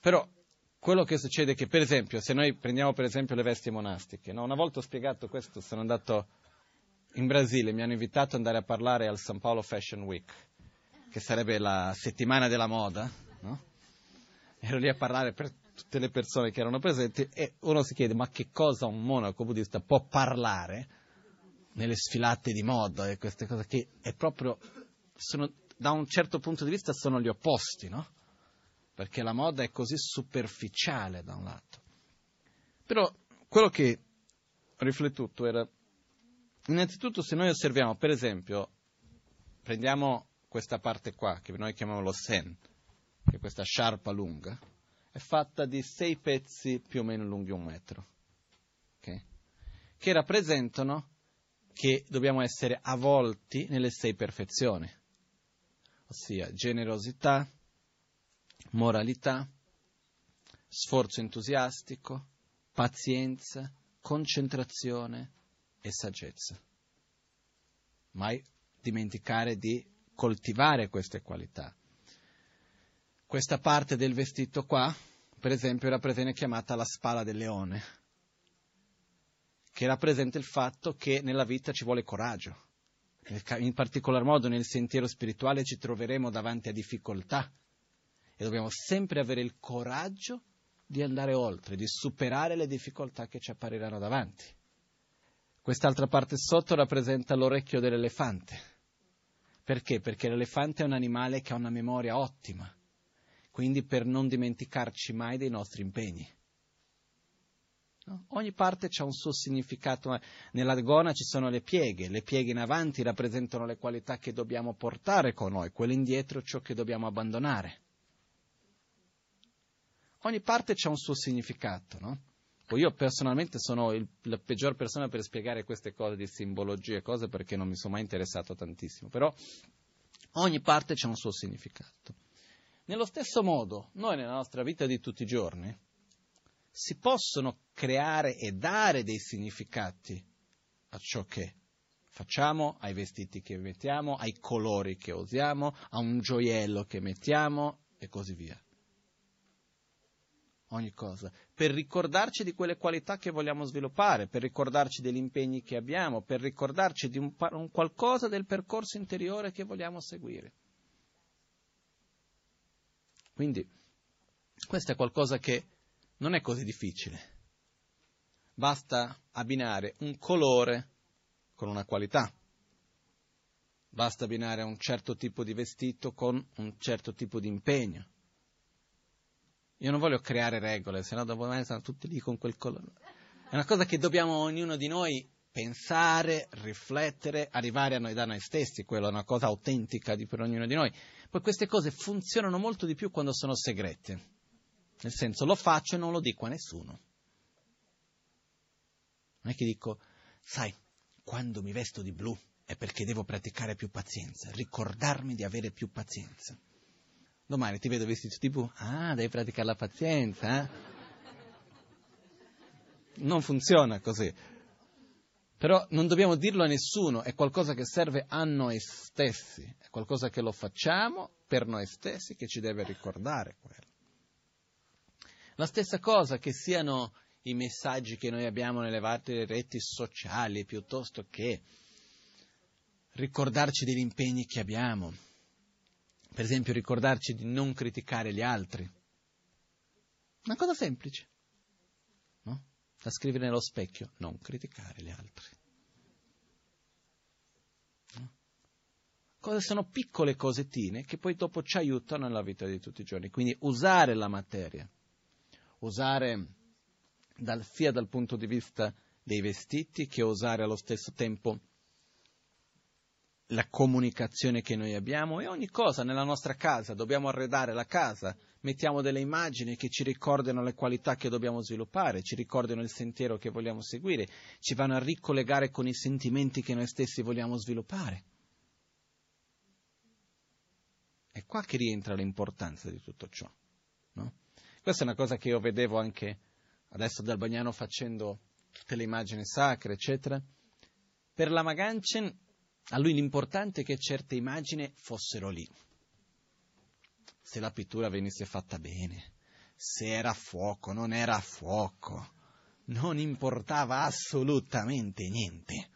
però quello che succede è che, per esempio, se noi prendiamo per esempio le vesti monastiche, no? una volta ho spiegato questo, sono andato in Brasile, mi hanno invitato ad andare a parlare al San Paolo Fashion Week, che sarebbe la settimana della moda, no? ero lì a parlare per tutte le persone che erano presenti e uno si chiede ma che cosa un monaco buddista può parlare nelle sfilate di moda e queste cose che è proprio, sono, da un certo punto di vista sono gli opposti, no? perché la moda è così superficiale da un lato. Però quello che ho riflettuto era, innanzitutto se noi osserviamo, per esempio, prendiamo questa parte qua, che noi chiamiamo lo sen, che è questa sciarpa lunga, è fatta di sei pezzi più o meno lunghi un metro, okay? che rappresentano che dobbiamo essere avvolti nelle sei perfezioni, ossia generosità, moralità, sforzo entusiastico, pazienza, concentrazione e saggezza. Mai dimenticare di coltivare queste qualità. Questa parte del vestito qua, per esempio, rappresenta chiamata la spalla del leone, che rappresenta il fatto che nella vita ci vuole coraggio. In particolar modo nel sentiero spirituale ci troveremo davanti a difficoltà e dobbiamo sempre avere il coraggio di andare oltre, di superare le difficoltà che ci appariranno davanti. Quest'altra parte sotto rappresenta l'orecchio dell'elefante. Perché? Perché l'elefante è un animale che ha una memoria ottima, quindi per non dimenticarci mai dei nostri impegni. No? Ogni parte ha un suo significato. Nella gona ci sono le pieghe, le pieghe in avanti rappresentano le qualità che dobbiamo portare con noi, quelle indietro ciò che dobbiamo abbandonare. Ogni parte ha un suo significato, no? Poi io personalmente sono il, la peggior persona per spiegare queste cose di simbologie e cose perché non mi sono mai interessato tantissimo, però ogni parte ha un suo significato. Nello stesso modo, noi nella nostra vita di tutti i giorni si possono creare e dare dei significati a ciò che facciamo, ai vestiti che mettiamo, ai colori che usiamo, a un gioiello che mettiamo e così via ogni cosa, per ricordarci di quelle qualità che vogliamo sviluppare, per ricordarci degli impegni che abbiamo, per ricordarci di un, un qualcosa del percorso interiore che vogliamo seguire. Quindi questo è qualcosa che non è così difficile. Basta abbinare un colore con una qualità. Basta abbinare un certo tipo di vestito con un certo tipo di impegno. Io non voglio creare regole, se no dopo me stanno tutti lì con quel colore. È una cosa che dobbiamo ognuno di noi pensare, riflettere, arrivare a noi da noi stessi, quella è una cosa autentica per ognuno di noi. Poi queste cose funzionano molto di più quando sono segrete. Nel senso, lo faccio e non lo dico a nessuno. Non è che dico, sai, quando mi vesto di blu è perché devo praticare più pazienza, ricordarmi di avere più pazienza. Domani ti vedo vestito tipo, ah, devi praticare la pazienza, eh? Non funziona così. Però non dobbiamo dirlo a nessuno, è qualcosa che serve a noi stessi, è qualcosa che lo facciamo per noi stessi che ci deve ricordare quello. La stessa cosa che siano i messaggi che noi abbiamo nelle varie reti sociali, piuttosto che ricordarci degli impegni che abbiamo, per esempio ricordarci di non criticare gli altri. Una cosa semplice, no? Da scrivere nello specchio, non criticare gli altri. Cose sono piccole cosettine che poi dopo ci aiutano nella vita di tutti i giorni. Quindi usare la materia, usare dal, sia dal punto di vista dei vestiti che usare allo stesso tempo la comunicazione che noi abbiamo e ogni cosa nella nostra casa, dobbiamo arredare la casa, mettiamo delle immagini che ci ricordano le qualità che dobbiamo sviluppare, ci ricordano il sentiero che vogliamo seguire, ci vanno a ricollegare con i sentimenti che noi stessi vogliamo sviluppare. È qua che rientra l'importanza di tutto ciò. Questa è una cosa che io vedevo anche adesso dal Bagnano facendo tutte le immagini sacre, eccetera. Per la Maganchen, a lui l'importante è che certe immagini fossero lì. Se la pittura venisse fatta bene, se era a fuoco, non era a fuoco, non importava assolutamente niente.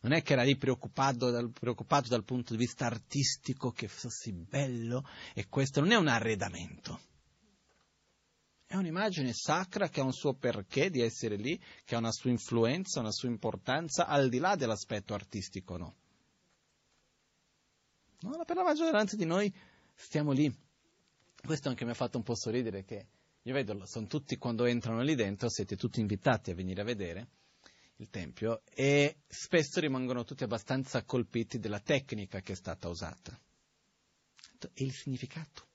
Non è che era lì preoccupato dal, preoccupato dal punto di vista artistico che fosse bello e questo non è un arredamento è un'immagine sacra che ha un suo perché di essere lì, che ha una sua influenza, una sua importanza, al di là dell'aspetto artistico, no? no per la maggioranza di noi stiamo lì. Questo anche mi ha fatto un po' sorridere che io vedo, sono tutti quando entrano lì dentro, siete tutti invitati a venire a vedere il Tempio e spesso rimangono tutti abbastanza colpiti della tecnica che è stata usata e il significato.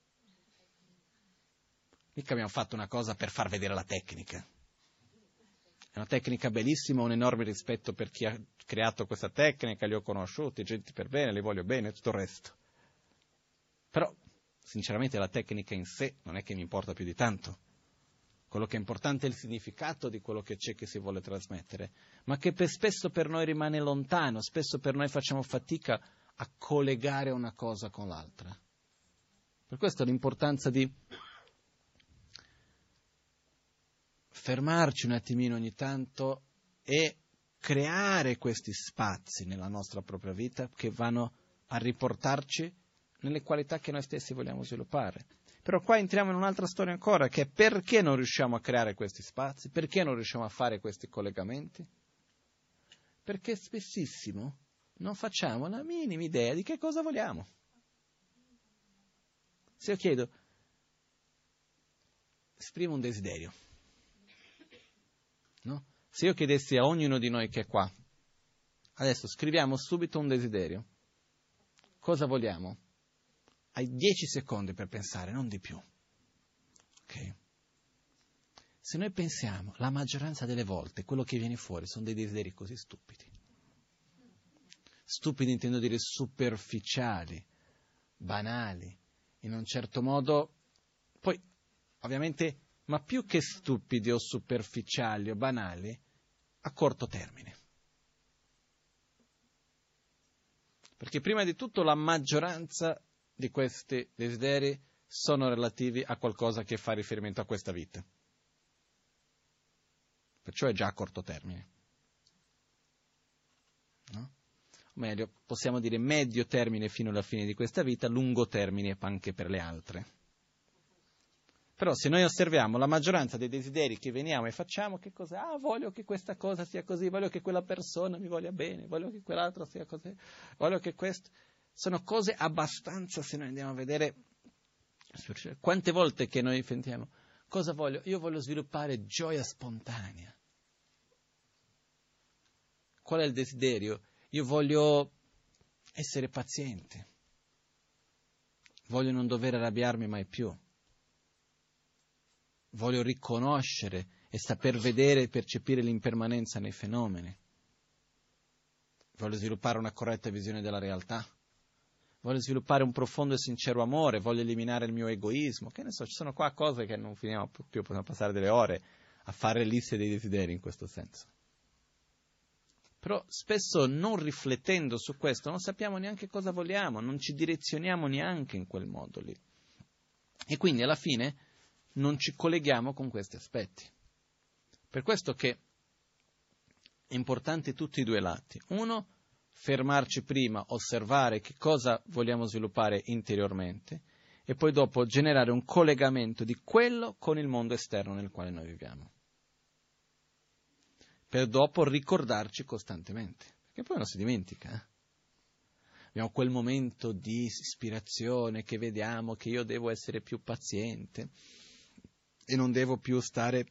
Mica abbiamo fatto una cosa per far vedere la tecnica. È una tecnica bellissima, un enorme rispetto per chi ha creato questa tecnica, li ho conosciuti, gente per bene, li voglio bene, tutto il resto. Però, sinceramente, la tecnica in sé non è che mi importa più di tanto. Quello che è importante è il significato di quello che c'è che si vuole trasmettere, ma che per spesso per noi rimane lontano, spesso per noi facciamo fatica a collegare una cosa con l'altra. Per questo l'importanza di fermarci un attimino ogni tanto e creare questi spazi nella nostra propria vita che vanno a riportarci nelle qualità che noi stessi vogliamo sviluppare. Però qua entriamo in un'altra storia ancora, che è perché non riusciamo a creare questi spazi, perché non riusciamo a fare questi collegamenti? Perché spessissimo non facciamo la minima idea di che cosa vogliamo. Se io chiedo, esprimo un desiderio? Se io chiedessi a ognuno di noi che è qua, adesso scriviamo subito un desiderio, cosa vogliamo? Hai dieci secondi per pensare, non di più. Ok? Se noi pensiamo, la maggioranza delle volte quello che viene fuori sono dei desideri così stupidi. Stupidi intendo dire superficiali, banali, in un certo modo. Poi, ovviamente, ma più che stupidi o superficiali o banali, a corto termine. Perché prima di tutto la maggioranza di questi desideri sono relativi a qualcosa che fa riferimento a questa vita. Perciò è già a corto termine. No? O meglio, possiamo dire medio termine fino alla fine di questa vita, lungo termine anche per le altre. Però se noi osserviamo la maggioranza dei desideri che veniamo e facciamo, che cos'è? Ah, voglio che questa cosa sia così, voglio che quella persona mi voglia bene, voglio che quell'altro sia così, voglio che questo... Sono cose abbastanza, se noi andiamo a vedere, quante volte che noi sentiamo, cosa voglio? Io voglio sviluppare gioia spontanea. Qual è il desiderio? Io voglio essere paziente, voglio non dover arrabbiarmi mai più voglio riconoscere e saper vedere e percepire l'impermanenza nei fenomeni. Voglio sviluppare una corretta visione della realtà. Voglio sviluppare un profondo e sincero amore, voglio eliminare il mio egoismo. Che ne so, ci sono qua cose che non finiamo più, possiamo passare delle ore a fare liste dei desideri in questo senso. Però spesso non riflettendo su questo non sappiamo neanche cosa vogliamo, non ci direzioniamo neanche in quel modo lì. E quindi alla fine non ci colleghiamo con questi aspetti. Per questo che è importante tutti i due lati. Uno, fermarci prima, osservare che cosa vogliamo sviluppare interiormente e poi dopo generare un collegamento di quello con il mondo esterno nel quale noi viviamo. Per dopo ricordarci costantemente, perché poi non si dimentica. Eh? abbiamo quel momento di ispirazione che vediamo che io devo essere più paziente e non devo più stare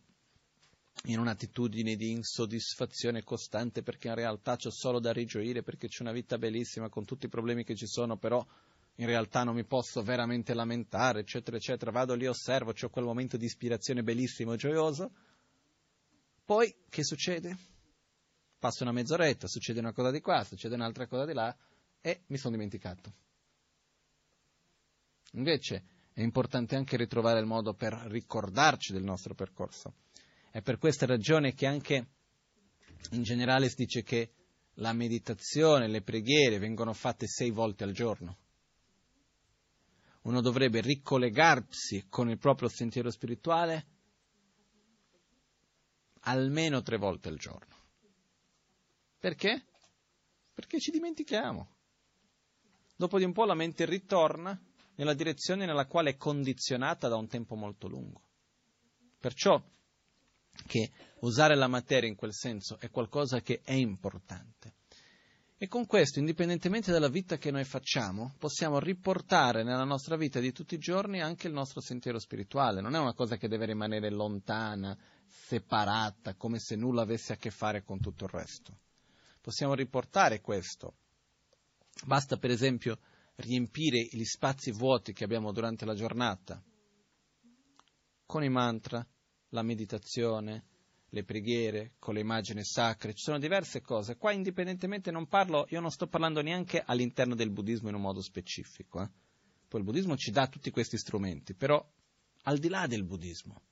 in un'attitudine di insoddisfazione costante perché in realtà c'ho solo da rigioire perché c'è una vita bellissima con tutti i problemi che ci sono, però in realtà non mi posso veramente lamentare, eccetera, eccetera. Vado lì, osservo, ho quel momento di ispirazione bellissimo gioioso. Poi che succede? Passa una mezz'oretta, succede una cosa di qua, succede un'altra cosa di là e mi sono dimenticato. Invece è importante anche ritrovare il modo per ricordarci del nostro percorso. È per questa ragione che anche in generale si dice che la meditazione, le preghiere vengono fatte sei volte al giorno. Uno dovrebbe ricollegarsi con il proprio sentiero spirituale almeno tre volte al giorno. Perché? Perché ci dimentichiamo. Dopo di un po' la mente ritorna nella direzione nella quale è condizionata da un tempo molto lungo. Perciò che usare la materia in quel senso è qualcosa che è importante. E con questo, indipendentemente dalla vita che noi facciamo, possiamo riportare nella nostra vita di tutti i giorni anche il nostro sentiero spirituale. Non è una cosa che deve rimanere lontana, separata, come se nulla avesse a che fare con tutto il resto. Possiamo riportare questo. Basta, per esempio, riempire gli spazi vuoti che abbiamo durante la giornata con i mantra, la meditazione, le preghiere, con le immagini sacre, ci sono diverse cose. Qua indipendentemente non parlo, io non sto parlando neanche all'interno del buddismo in un modo specifico. Eh. Poi il buddismo ci dà tutti questi strumenti, però al di là del buddismo,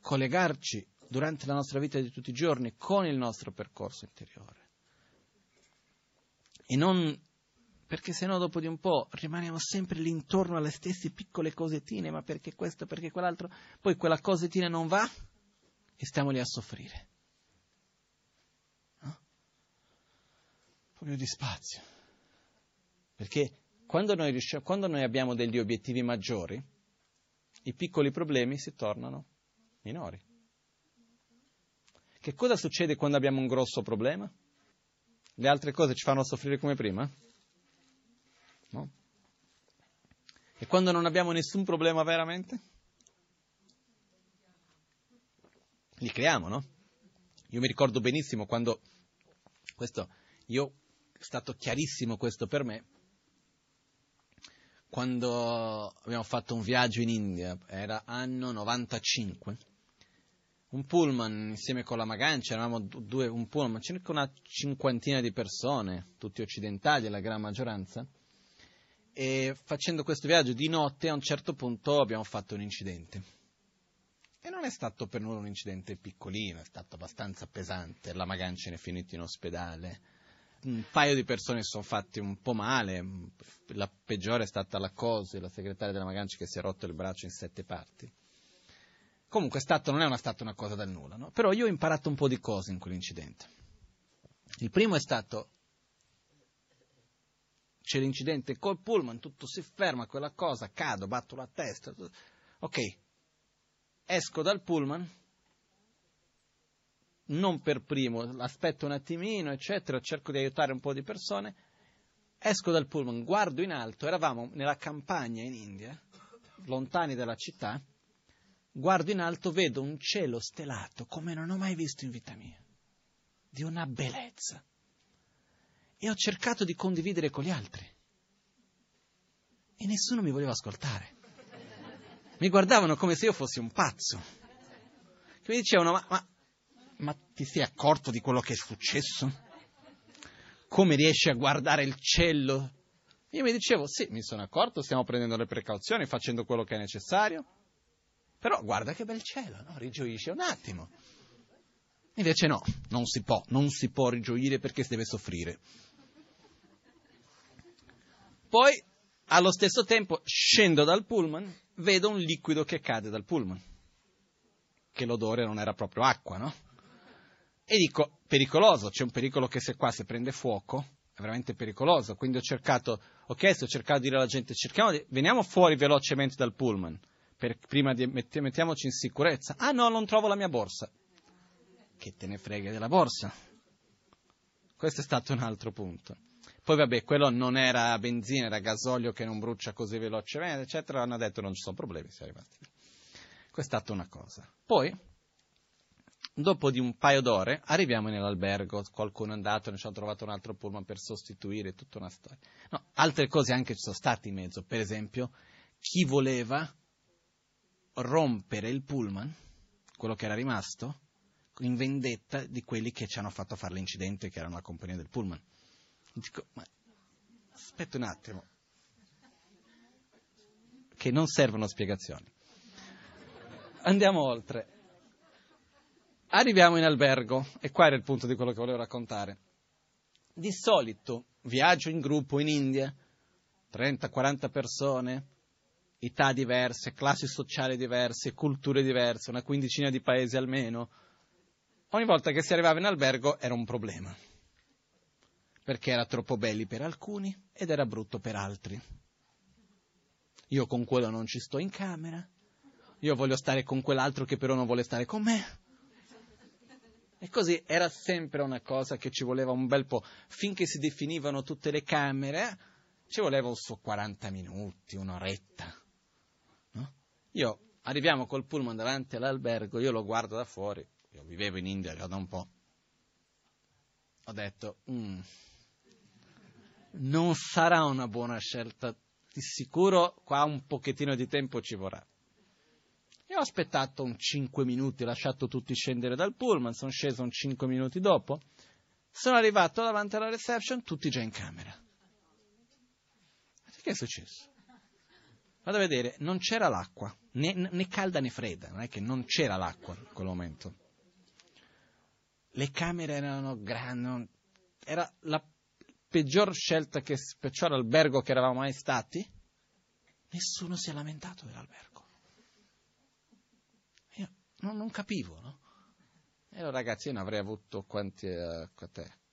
collegarci durante la nostra vita di tutti i giorni con il nostro percorso interiore. E non perché sennò dopo di un po' rimaniamo sempre lì intorno alle stesse piccole cosettine, ma perché questo, perché quell'altro, poi quella cosettina non va e stiamo lì a soffrire. No? Un po' più di spazio. Perché quando noi, riusciamo, quando noi abbiamo degli obiettivi maggiori, i piccoli problemi si tornano minori. Che cosa succede quando abbiamo un grosso problema? Le altre cose ci fanno soffrire come prima? No? E quando non abbiamo nessun problema veramente? Li creiamo, no? Io mi ricordo benissimo quando, questo, io, è stato chiarissimo questo per me, quando abbiamo fatto un viaggio in India, era anno 95, un pullman insieme con la Magancia, eravamo due, un pullman, circa una cinquantina di persone, tutti occidentali, la gran maggioranza, e facendo questo viaggio di notte a un certo punto abbiamo fatto un incidente. E non è stato per noi un incidente piccolino, è stato abbastanza pesante, la Magancia è finita in ospedale, un paio di persone sono fatti un po' male, la peggiore è stata la Cose, la segretaria della Magancia che si è rotto il braccio in sette parti. Comunque stato, non è una, stata una cosa dal nulla, no? però io ho imparato un po' di cose in quell'incidente. Il primo è stato c'è l'incidente col pullman, tutto si ferma, quella cosa, cado, batto la testa. Ok, esco dal pullman, non per primo, aspetto un attimino, eccetera, cerco di aiutare un po' di persone, esco dal pullman, guardo in alto, eravamo nella campagna in India, lontani dalla città, guardo in alto, vedo un cielo stelato come non ho mai visto in vita mia, di una bellezza e ho cercato di condividere con gli altri. E nessuno mi voleva ascoltare. Mi guardavano come se io fossi un pazzo. Che mi dicevano, ma, ma, ma ti sei accorto di quello che è successo? Come riesci a guardare il cielo? Io mi dicevo, sì, mi sono accorto, stiamo prendendo le precauzioni, facendo quello che è necessario. Però guarda che bel cielo, no? Rigioisce un attimo. Invece no, non si può, non si può rigioire perché si deve soffrire. Poi, allo stesso tempo, scendo dal pullman, vedo un liquido che cade dal pullman, che l'odore non era proprio acqua, no? E dico, pericoloso, c'è un pericolo che se qua si prende fuoco, è veramente pericoloso, quindi ho cercato, ho chiesto, ho cercato di dire alla gente, cerchiamo di, veniamo fuori velocemente dal pullman, per, prima di, mettiamoci in sicurezza. Ah no, non trovo la mia borsa. Che te ne frega della borsa? Questo è stato un altro punto. Poi vabbè, quello non era benzina, era gasolio che non brucia così velocemente, eccetera. Hanno detto non ci sono problemi, si è lì. Questa è stata una cosa. Poi, dopo di un paio d'ore, arriviamo nell'albergo, qualcuno è andato, ne ci hanno trovato un altro pullman per sostituire, tutta una storia. No, altre cose anche ci sono state in mezzo, per esempio, chi voleva rompere il pullman, quello che era rimasto, in vendetta di quelli che ci hanno fatto fare l'incidente, che erano la compagnia del pullman. Dico, ma aspetta un attimo, che non servono spiegazioni. Andiamo oltre. Arriviamo in albergo, e qua era il punto di quello che volevo raccontare. Di solito viaggio in gruppo in India, 30-40 persone, età diverse, classi sociali diverse, culture diverse, una quindicina di paesi almeno. Ogni volta che si arrivava in albergo era un problema perché era troppo belli per alcuni ed era brutto per altri. Io con quello non ci sto in camera, io voglio stare con quell'altro che però non vuole stare con me. E così era sempre una cosa che ci voleva un bel po'. Finché si definivano tutte le camere, ci voleva un suo 40 minuti, un'oretta. No? Io arriviamo col pullman davanti all'albergo, io lo guardo da fuori, io vivevo in India da un po'. Ho detto, mm, non sarà una buona scelta, di sicuro qua un pochettino di tempo ci vorrà. E ho aspettato un 5 minuti, ho lasciato tutti scendere dal pullman, sono sceso un 5 minuti dopo, sono arrivato davanti alla reception, tutti già in camera. Che è successo? Vado a vedere, non c'era l'acqua, né, né calda né fredda, non è che non c'era l'acqua in quel momento. Le camere erano grandi, era la peggior scelta che, peggior albergo che eravamo mai stati, nessuno si è lamentato dell'albergo. Io non, non capivo, no? Ero ragazzino, avrei avuto quanti, uh,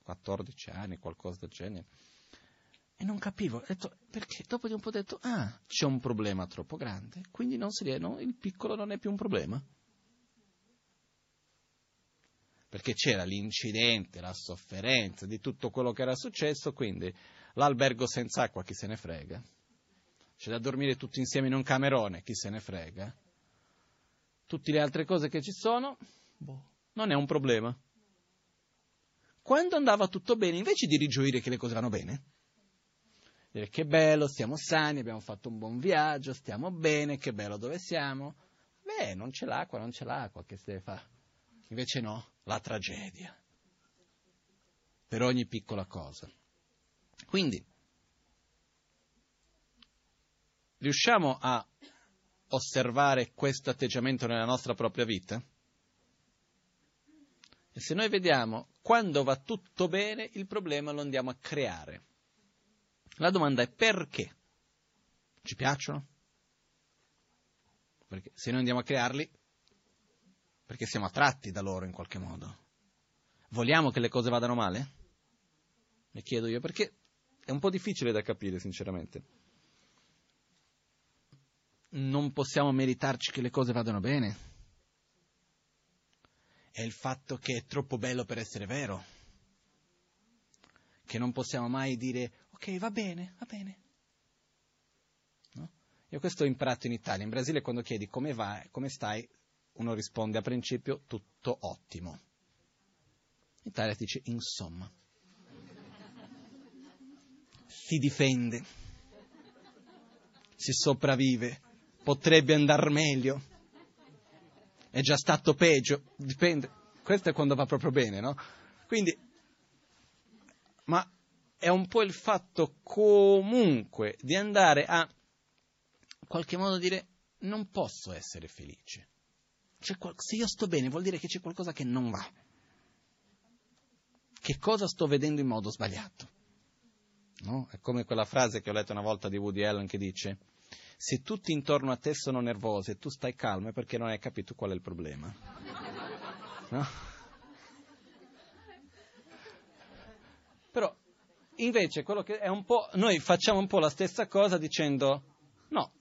14 anni, qualcosa del genere. E non capivo, detto, perché dopo di un po' ho detto, ah, c'è un problema troppo grande, quindi non si no, il piccolo non è più un problema perché c'era l'incidente, la sofferenza di tutto quello che era successo, quindi l'albergo senza acqua, chi se ne frega. C'è da dormire tutti insieme in un camerone, chi se ne frega. Tutte le altre cose che ci sono, boh, non è un problema. Quando andava tutto bene, invece di rigioire che le cose vanno bene, dire che bello, stiamo sani, abbiamo fatto un buon viaggio, stiamo bene, che bello dove siamo. Beh, non c'è l'acqua, non c'è l'acqua, che si deve fare? Invece no, la tragedia. Per ogni piccola cosa. Quindi, riusciamo a osservare questo atteggiamento nella nostra propria vita? E se noi vediamo quando va tutto bene, il problema lo andiamo a creare. La domanda è perché? Ci piacciono? Perché se noi andiamo a crearli, perché siamo attratti da loro in qualche modo. Vogliamo che le cose vadano male? Mi chiedo io, perché è un po' difficile da capire, sinceramente. Non possiamo meritarci che le cose vadano bene. È il fatto che è troppo bello per essere vero. Che non possiamo mai dire, ok, va bene, va bene. No? Io questo ho imparato in Italia. In Brasile quando chiedi come vai, come stai, uno risponde a principio tutto ottimo. In Italia dice insomma. Si difende, si sopravvive, potrebbe andare meglio, è già stato peggio, dipende. Questo è quando va proprio bene, no? Quindi, ma è un po' il fatto comunque di andare a, in qualche modo dire, non posso essere felice qual- se io sto bene vuol dire che c'è qualcosa che non va. Che cosa sto vedendo in modo sbagliato? No? È come quella frase che ho letto una volta di Woody Allen che dice se tutti intorno a te sono nervosi e tu stai calmo è perché non hai capito qual è il problema. No? Però invece quello che è un po'. Noi facciamo un po' la stessa cosa dicendo no,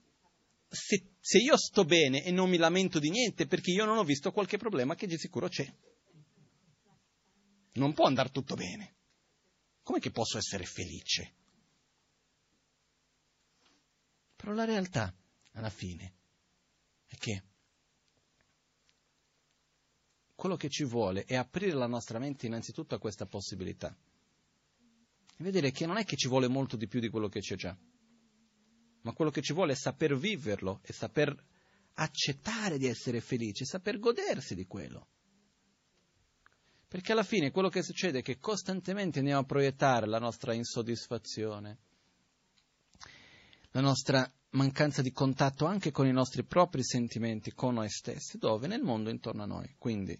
se, se io sto bene e non mi lamento di niente perché io non ho visto qualche problema che di sicuro c'è. Non può andare tutto bene. Come che posso essere felice? Però la realtà, alla fine, è che quello che ci vuole è aprire la nostra mente innanzitutto a questa possibilità. E vedere che non è che ci vuole molto di più di quello che c'è già, ma quello che ci vuole è saper viverlo e saper accettare di essere felice, saper godersi di quello. Perché alla fine quello che succede è che costantemente andiamo a proiettare la nostra insoddisfazione, la nostra mancanza di contatto anche con i nostri propri sentimenti, con noi stessi, dove? Nel mondo intorno a noi. Quindi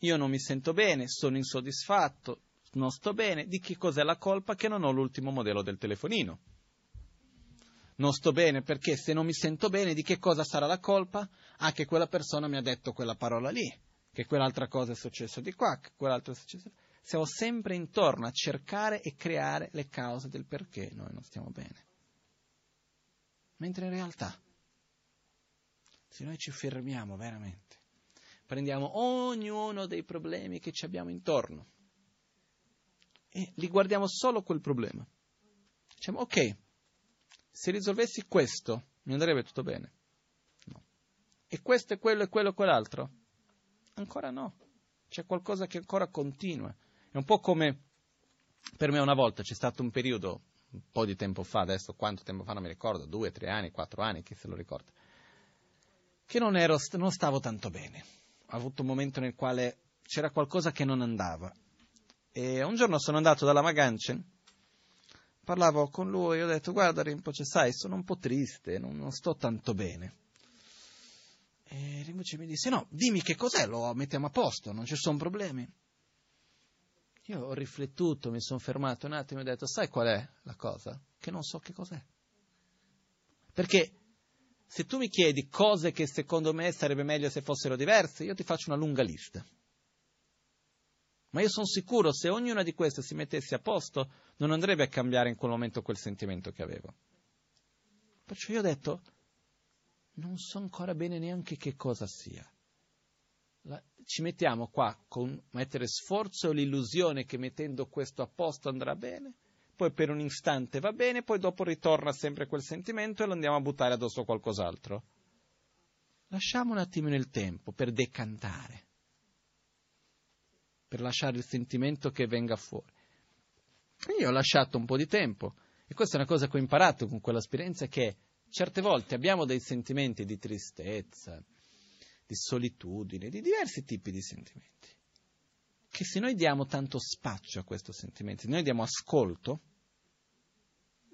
io non mi sento bene, sono insoddisfatto, non sto bene, di che cos'è la colpa che non ho l'ultimo modello del telefonino? Non sto bene perché se non mi sento bene di che cosa sarà la colpa? Ah, che quella persona mi ha detto quella parola lì, che quell'altra cosa è successa di qua, che quell'altra è successa. Siamo sempre intorno a cercare e creare le cause del perché noi non stiamo bene. Mentre in realtà, se noi ci fermiamo veramente, prendiamo ognuno dei problemi che ci abbiamo intorno e li guardiamo solo quel problema. Diciamo, ok, se risolvessi questo, mi andrebbe tutto bene. No. E questo e quello e quello e quell'altro? Ancora no. C'è qualcosa che ancora continua. È un po' come per me una volta c'è stato un periodo, un po' di tempo fa, adesso quanto tempo fa non mi ricordo, due, tre anni, quattro anni, chi se lo ricorda, che non, ero, non stavo tanto bene. Ho avuto un momento nel quale c'era qualcosa che non andava. E un giorno sono andato dalla Maganchen parlavo con lui e ho detto guarda Rinpoche, sai, sono un po' triste, non, non sto tanto bene. E Rinpoche mi disse no, dimmi che cos'è, lo mettiamo a posto, non ci sono problemi. Io ho riflettuto, mi sono fermato un attimo e ho detto sai qual è la cosa? Che non so che cos'è. Perché se tu mi chiedi cose che secondo me sarebbe meglio se fossero diverse, io ti faccio una lunga lista. Ma io sono sicuro se ognuna di queste si mettesse a posto, non andrebbe a cambiare in quel momento quel sentimento che avevo. Perciò io ho detto, non so ancora bene neanche che cosa sia. La, ci mettiamo qua con mettere sforzo e l'illusione che mettendo questo a posto andrà bene, poi per un istante va bene, poi dopo ritorna sempre quel sentimento e lo andiamo a buttare addosso a qualcos'altro. Lasciamo un attimino il tempo per decantare per lasciare il sentimento che venga fuori. E io ho lasciato un po' di tempo e questa è una cosa che ho imparato con quell'esperienza che certe volte abbiamo dei sentimenti di tristezza, di solitudine, di diversi tipi di sentimenti. Che se noi diamo tanto spazio a questi sentimenti, se noi diamo ascolto,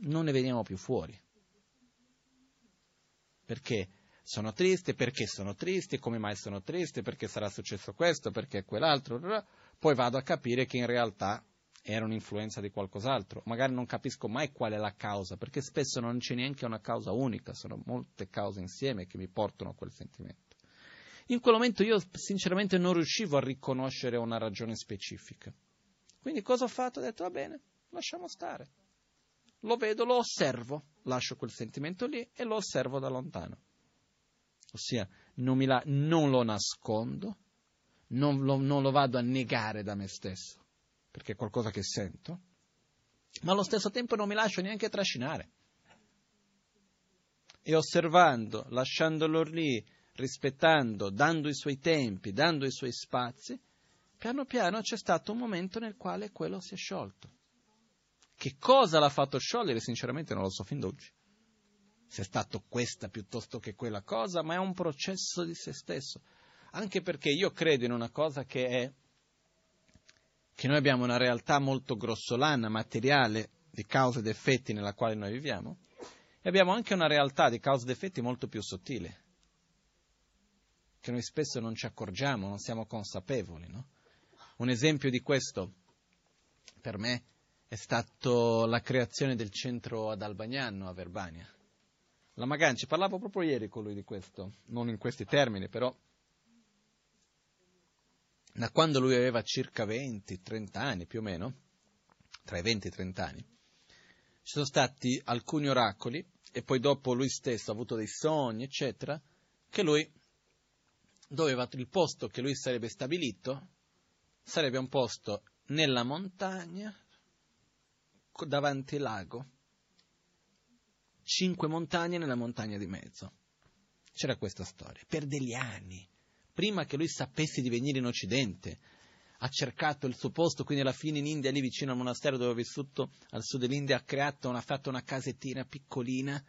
non ne veniamo più fuori. Perché sono triste, perché sono triste, come mai sono triste, perché sarà successo questo, perché quell'altro poi vado a capire che in realtà era un'influenza di qualcos'altro. Magari non capisco mai qual è la causa, perché spesso non c'è neanche una causa unica, sono molte cause insieme che mi portano a quel sentimento. In quel momento io sinceramente non riuscivo a riconoscere una ragione specifica. Quindi cosa ho fatto? Ho detto va bene, lasciamo stare. Lo vedo, lo osservo, lascio quel sentimento lì e lo osservo da lontano. Ossia, non, la, non lo nascondo, non lo, non lo vado a negare da me stesso, perché è qualcosa che sento, ma allo stesso tempo non mi lascio neanche trascinare. E osservando, lasciandolo lì, rispettando, dando i suoi tempi, dando i suoi spazi, piano piano c'è stato un momento nel quale quello si è sciolto. Che cosa l'ha fatto sciogliere? Sinceramente non lo so fin d'oggi. Se è stato questa piuttosto che quella cosa, ma è un processo di se stesso anche perché io credo in una cosa che è che noi abbiamo una realtà molto grossolana, materiale, di cause ed effetti nella quale noi viviamo, e abbiamo anche una realtà di cause ed effetti molto più sottile, che noi spesso non ci accorgiamo, non siamo consapevoli. No? Un esempio di questo, per me, è stato la creazione del centro ad Albagnano, a Verbania. La Maganci, parlavo proprio ieri con lui di questo, non in questi termini, però da quando lui aveva circa 20-30 anni più o meno, tra i 20 e i 30 anni, ci sono stati alcuni oracoli e poi dopo lui stesso ha avuto dei sogni, eccetera, che lui doveva, il posto che lui sarebbe stabilito sarebbe un posto nella montagna, davanti al lago cinque montagne nella montagna di mezzo. C'era questa storia. Per degli anni, prima che lui sapesse di venire in Occidente, ha cercato il suo posto, quindi alla fine in India, lì vicino al monastero dove ha vissuto, al sud dell'India, ha creato, ha fatto una casettina piccolina,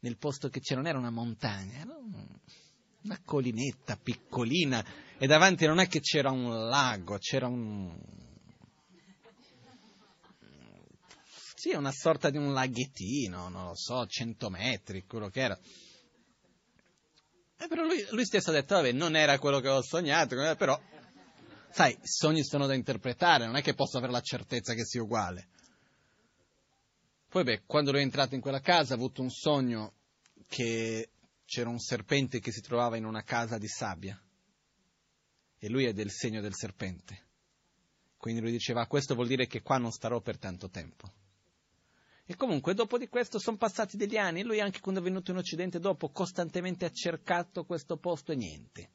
nel posto che c'era, non era una montagna, era una collinetta piccolina, e davanti non è che c'era un lago, c'era un... Sì, una sorta di un laghettino, non lo so, 100 metri, quello che era. E però lui, lui stesso ha detto, vabbè, non era quello che ho sognato, però sai, i sogni sono da interpretare, non è che posso avere la certezza che sia uguale. Poi, beh, quando lui è entrato in quella casa ha avuto un sogno che c'era un serpente che si trovava in una casa di sabbia e lui è del segno del serpente. Quindi lui diceva, questo vuol dire che qua non starò per tanto tempo. E comunque dopo di questo sono passati degli anni lui anche quando è venuto in Occidente dopo costantemente ha cercato questo posto e niente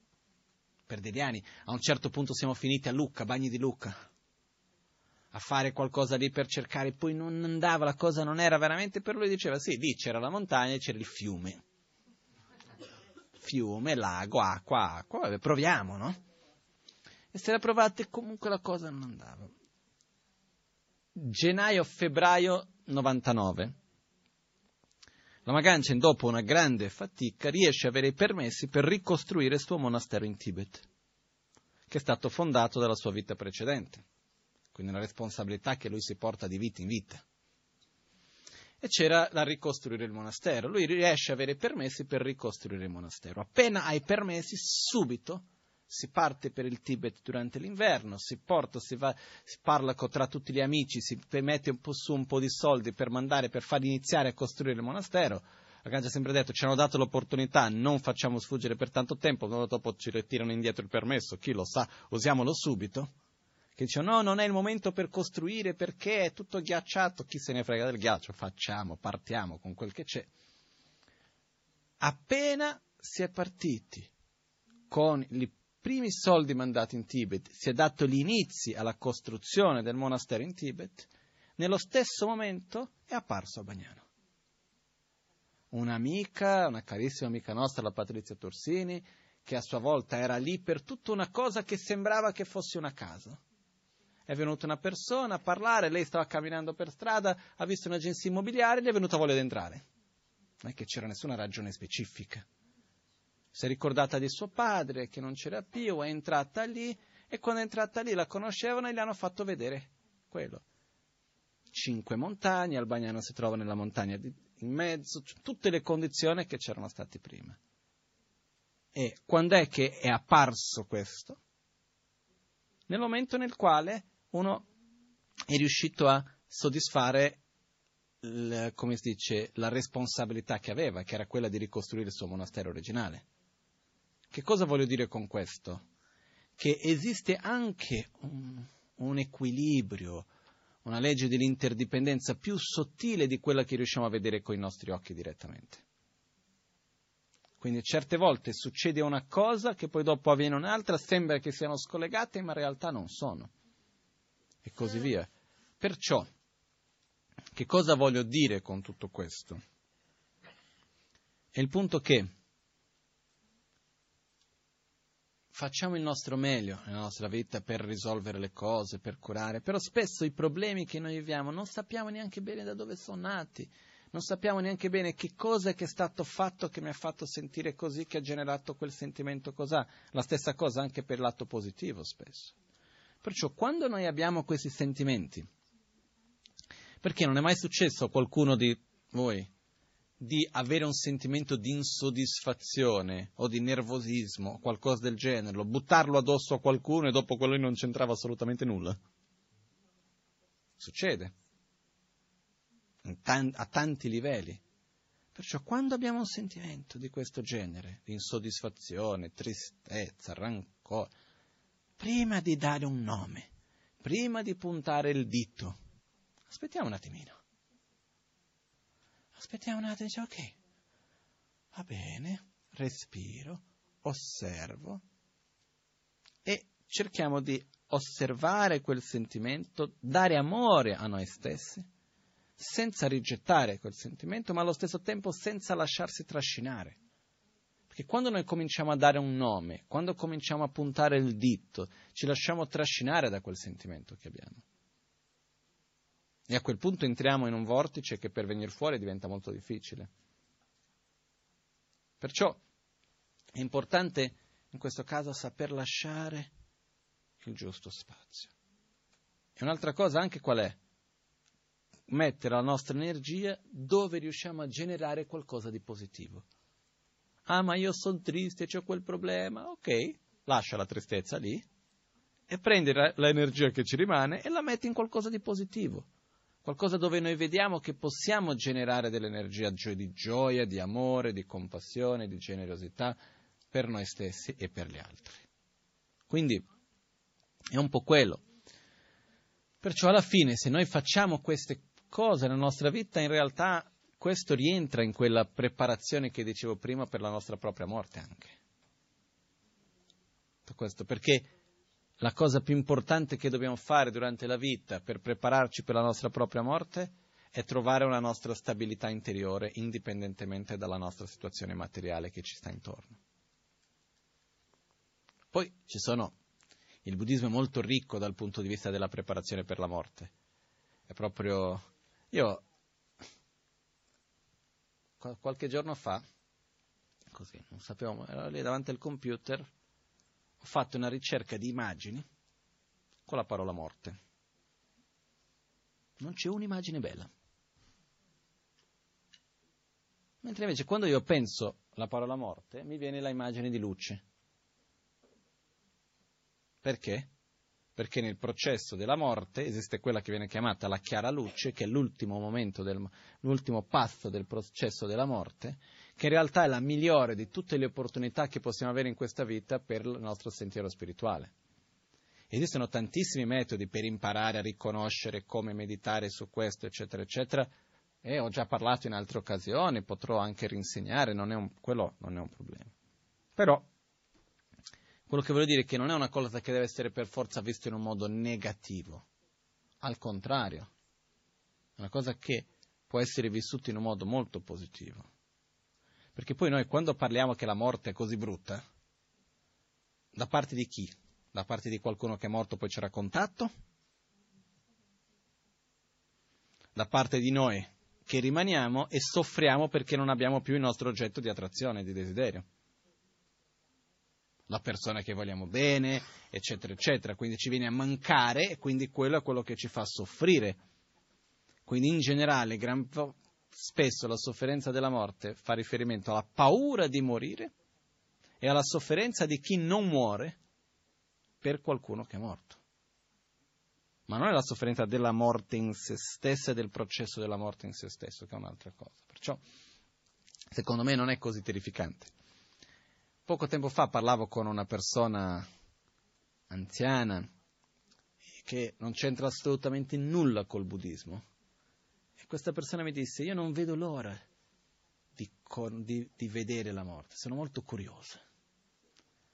per degli anni. A un certo punto siamo finiti a Lucca, Bagni di Lucca, a fare qualcosa lì per cercare, poi non andava, la cosa non era veramente per lui, diceva sì, lì c'era la montagna e c'era il fiume. Fiume, lago, acqua, acqua, vabbè, proviamo, no? E se la provate comunque la cosa non andava. Gennaio-febbraio 99 la Magancen, dopo una grande fatica, riesce a avere i permessi per ricostruire il suo monastero in Tibet, che è stato fondato dalla sua vita precedente. Quindi una responsabilità che lui si porta di vita in vita. E c'era da ricostruire il monastero. Lui riesce a avere i permessi per ricostruire il monastero. Appena ha i permessi, subito si parte per il Tibet durante l'inverno, si porta, si, va, si parla tra tutti gli amici, si mette un po' su un po' di soldi per mandare, per far iniziare a costruire il monastero. Agganci ha sempre detto, ci hanno dato l'opportunità, non facciamo sfuggire per tanto tempo, dopo ci ritirano indietro il permesso, chi lo sa, usiamolo subito. Che dicono, no, non è il momento per costruire perché è tutto ghiacciato, chi se ne frega del ghiaccio, facciamo, partiamo con quel che c'è. Appena si è partiti con il primi soldi mandati in Tibet, si è dato gli inizi alla costruzione del monastero in Tibet, nello stesso momento è apparso a Bagnano. Un'amica, una carissima amica nostra, la Patrizia Torsini, che a sua volta era lì per tutta una cosa che sembrava che fosse una casa. È venuta una persona a parlare, lei stava camminando per strada, ha visto un'agenzia immobiliare e gli è venuta voglia di entrare. Non è che c'era nessuna ragione specifica si è ricordata di suo padre che non c'era più, è entrata lì e quando è entrata lì la conoscevano e gli hanno fatto vedere quello. Cinque montagne, Albagnano si trova nella montagna di, in mezzo, cioè, tutte le condizioni che c'erano state prima. E quando è che è apparso questo? Nel momento nel quale uno è riuscito a soddisfare il, come si dice, la responsabilità che aveva, che era quella di ricostruire il suo monastero originale. Che cosa voglio dire con questo? Che esiste anche un, un equilibrio, una legge dell'interdipendenza più sottile di quella che riusciamo a vedere con i nostri occhi direttamente. Quindi certe volte succede una cosa che poi dopo avviene un'altra, sembra che siano scollegate, ma in realtà non sono. E così via. Perciò, che cosa voglio dire con tutto questo? È il punto che facciamo il nostro meglio nella nostra vita per risolvere le cose, per curare, però spesso i problemi che noi viviamo non sappiamo neanche bene da dove sono nati, non sappiamo neanche bene che cosa è stato fatto che mi ha fatto sentire così, che ha generato quel sentimento così. La stessa cosa anche per l'atto positivo spesso. Perciò quando noi abbiamo questi sentimenti, perché non è mai successo a qualcuno di voi di avere un sentimento di insoddisfazione o di nervosismo o qualcosa del genere, buttarlo addosso a qualcuno e dopo quello non c'entrava assolutamente nulla. Succede a tanti livelli. Perciò quando abbiamo un sentimento di questo genere, di insoddisfazione, tristezza, rancore, prima di dare un nome, prima di puntare il dito, aspettiamo un attimino Aspettiamo un attimo, dice ok, va bene, respiro, osservo e cerchiamo di osservare quel sentimento, dare amore a noi stessi, senza rigettare quel sentimento, ma allo stesso tempo senza lasciarsi trascinare. Perché quando noi cominciamo a dare un nome, quando cominciamo a puntare il dito, ci lasciamo trascinare da quel sentimento che abbiamo. E a quel punto entriamo in un vortice che per venire fuori diventa molto difficile. Perciò è importante in questo caso saper lasciare il giusto spazio. E un'altra cosa anche qual è? Mettere la nostra energia dove riusciamo a generare qualcosa di positivo. Ah, ma io sono triste, ho quel problema. Ok, lascia la tristezza lì e prendi l'energia che ci rimane e la metti in qualcosa di positivo. Qualcosa dove noi vediamo che possiamo generare dell'energia di gioia, di amore, di compassione, di generosità per noi stessi e per gli altri. Quindi è un po' quello. Perciò alla fine, se noi facciamo queste cose nella nostra vita, in realtà questo rientra in quella preparazione che dicevo prima per la nostra propria morte anche. Questo perché la cosa più importante che dobbiamo fare durante la vita per prepararci per la nostra propria morte è trovare una nostra stabilità interiore indipendentemente dalla nostra situazione materiale che ci sta intorno. Poi ci sono il buddismo è molto ricco dal punto di vista della preparazione per la morte. È proprio... Io qualche giorno fa, così, non sapevo, ero lì davanti al computer, fatto una ricerca di immagini con la parola morte. Non c'è un'immagine bella. Mentre invece quando io penso alla parola morte, mi viene l'immagine di luce. Perché? Perché nel processo della morte esiste quella che viene chiamata la chiara luce, che è l'ultimo momento, del, l'ultimo passo del processo della morte, che in realtà è la migliore di tutte le opportunità che possiamo avere in questa vita per il nostro sentiero spirituale. Esistono tantissimi metodi per imparare a riconoscere come meditare su questo, eccetera, eccetera, e ho già parlato in altre occasioni, potrò anche rinsegnare, non un, quello non è un problema. Però quello che voglio dire è che non è una cosa che deve essere per forza vista in un modo negativo, al contrario, è una cosa che può essere vissuta in un modo molto positivo. Perché poi noi quando parliamo che la morte è così brutta, da parte di chi? Da parte di qualcuno che è morto poi c'era contatto? Da parte di noi che rimaniamo e soffriamo perché non abbiamo più il nostro oggetto di attrazione, di desiderio la persona che vogliamo bene, eccetera, eccetera. Quindi ci viene a mancare e quindi quello è quello che ci fa soffrire. Quindi in generale, gran, spesso la sofferenza della morte fa riferimento alla paura di morire e alla sofferenza di chi non muore per qualcuno che è morto. Ma non è la sofferenza della morte in se stessa e del processo della morte in se stesso, che è un'altra cosa. Perciò, secondo me, non è così terrificante. Poco tempo fa parlavo con una persona anziana che non c'entra assolutamente nulla col buddismo. Questa persona mi disse, io non vedo l'ora di, di, di vedere la morte, sono molto curiosa.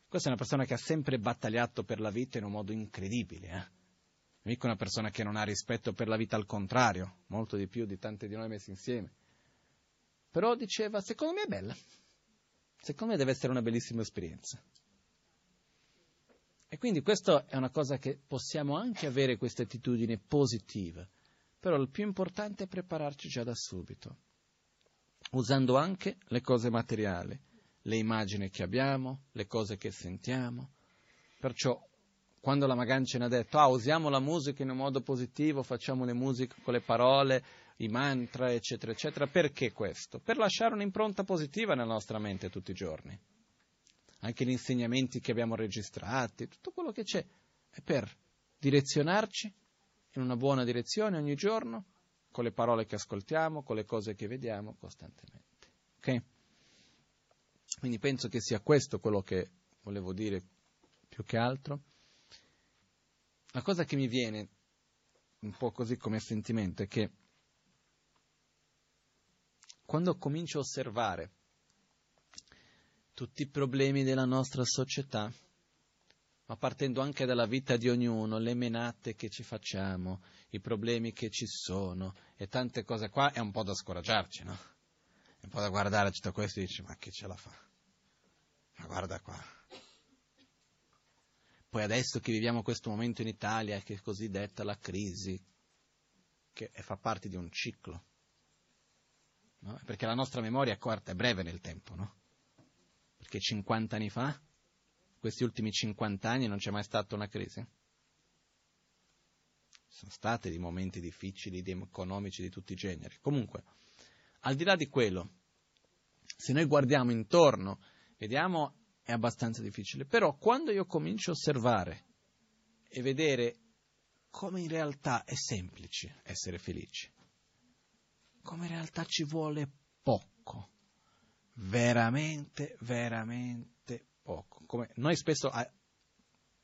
Questa è una persona che ha sempre battagliato per la vita in un modo incredibile. Eh? Mica una persona che non ha rispetto per la vita, al contrario, molto di più di tante di noi messi insieme. Però diceva, secondo me è bella. Secondo me deve essere una bellissima esperienza. E quindi questa è una cosa che possiamo anche avere questa attitudine positiva, però il più importante è prepararci già da subito, usando anche le cose materiali, le immagini che abbiamo, le cose che sentiamo. Perciò quando la Magancia ha detto, ah, usiamo la musica in un modo positivo, facciamo le musiche con le parole, i mantra, eccetera, eccetera. Perché questo? Per lasciare un'impronta positiva nella nostra mente tutti i giorni. Anche gli insegnamenti che abbiamo registrati, tutto quello che c'è, è per direzionarci in una buona direzione ogni giorno, con le parole che ascoltiamo, con le cose che vediamo costantemente. Ok? Quindi penso che sia questo quello che volevo dire più che altro. La cosa che mi viene un po' così come sentimento è che quando comincio a osservare tutti i problemi della nostra società, ma partendo anche dalla vita di ognuno, le menate che ci facciamo, i problemi che ci sono e tante cose qua, è un po' da scoraggiarci, no? È un po' da guardare tutto questo e dici, ma chi ce la fa? Ma guarda qua. Poi adesso che viviamo questo momento in Italia, che è così detta la crisi, che fa parte di un ciclo, no? Perché la nostra memoria è corta, è breve nel tempo, no? Perché 50 anni fa questi ultimi 50 anni non c'è mai stata una crisi? Sono stati dei momenti difficili, di economici di tutti i generi. Comunque, al di là di quello, se noi guardiamo intorno, vediamo è abbastanza difficile, però quando io comincio a osservare e vedere come in realtà è semplice essere felici, come in realtà ci vuole poco, veramente, veramente poco. Come noi spesso eh,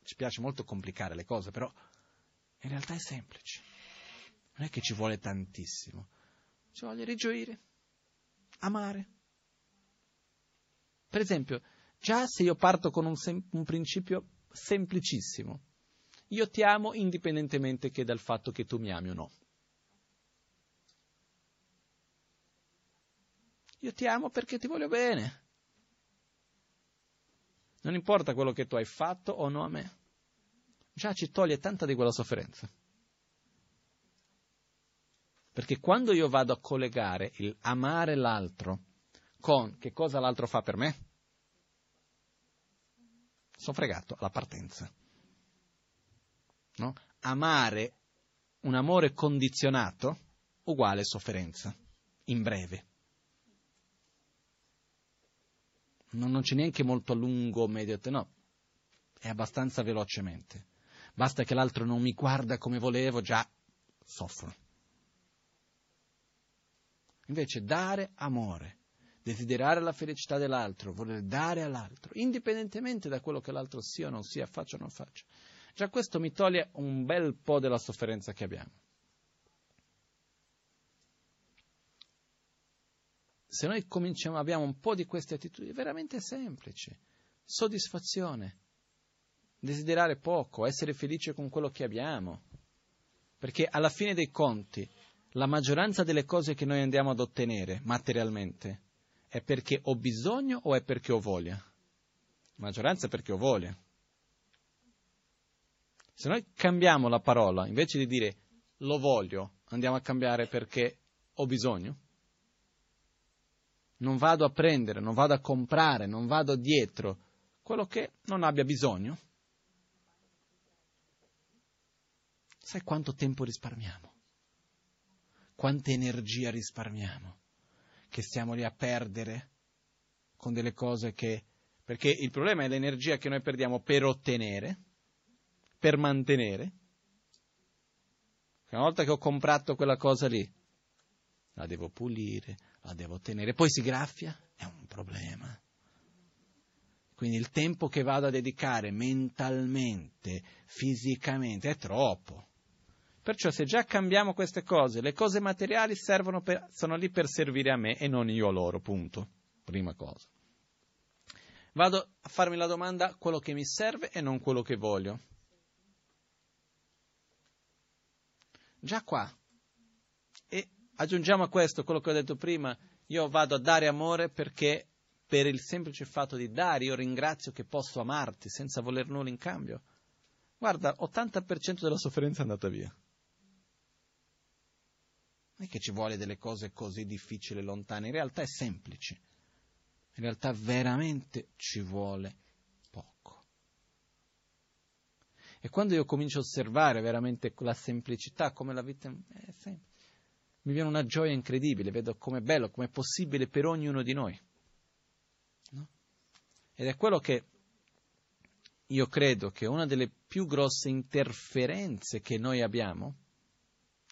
ci piace molto complicare le cose, però in realtà è semplice. Non è che ci vuole tantissimo. Ci vuole rigioire, amare. Per esempio, già se io parto con un, sem- un principio semplicissimo, io ti amo indipendentemente che dal fatto che tu mi ami o no. Io ti amo perché ti voglio bene. Non importa quello che tu hai fatto o no a me. Già ci toglie tanta di quella sofferenza. Perché quando io vado a collegare il amare l'altro con che cosa l'altro fa per me, sono fregato alla partenza. No? Amare un amore condizionato uguale sofferenza, in breve. Non, non c'è neanche molto a lungo, medio, no, è abbastanza velocemente. Basta che l'altro non mi guarda come volevo, già soffro. Invece dare amore, desiderare la felicità dell'altro, voler dare all'altro, indipendentemente da quello che l'altro sia o non sia, faccia o non faccia. Già questo mi toglie un bel po' della sofferenza che abbiamo. Se noi cominciamo, abbiamo un po' di queste attitudini, è veramente semplice. Soddisfazione, desiderare poco, essere felice con quello che abbiamo. Perché alla fine dei conti, la maggioranza delle cose che noi andiamo ad ottenere materialmente è perché ho bisogno o è perché ho voglia? La maggioranza è perché ho voglia. Se noi cambiamo la parola, invece di dire lo voglio, andiamo a cambiare perché ho bisogno, non vado a prendere, non vado a comprare, non vado dietro quello che non abbia bisogno, sai quanto tempo risparmiamo? Quanta energia risparmiamo? Che stiamo lì a perdere con delle cose che... Perché il problema è l'energia che noi perdiamo per ottenere, per mantenere. Una volta che ho comprato quella cosa lì, la devo pulire, la devo tenere, poi si graffia, è un problema. Quindi il tempo che vado a dedicare mentalmente, fisicamente, è troppo. Perciò se già cambiamo queste cose, le cose materiali per, sono lì per servire a me e non io a loro, punto. Prima cosa. Vado a farmi la domanda quello che mi serve e non quello che voglio. Già qua. E Aggiungiamo a questo quello che ho detto prima, io vado a dare amore perché per il semplice fatto di dare io ringrazio che posso amarti senza voler nulla in cambio. Guarda, 80% della sofferenza è andata via. Non è che ci vuole delle cose così difficili, lontane, in realtà è semplice. In realtà veramente ci vuole poco. E quando io comincio a osservare veramente la semplicità, come la vita è semplice, mi viene una gioia incredibile, vedo com'è bello, com'è possibile per ognuno di noi. No? Ed è quello che io credo che una delle più grosse interferenze che noi abbiamo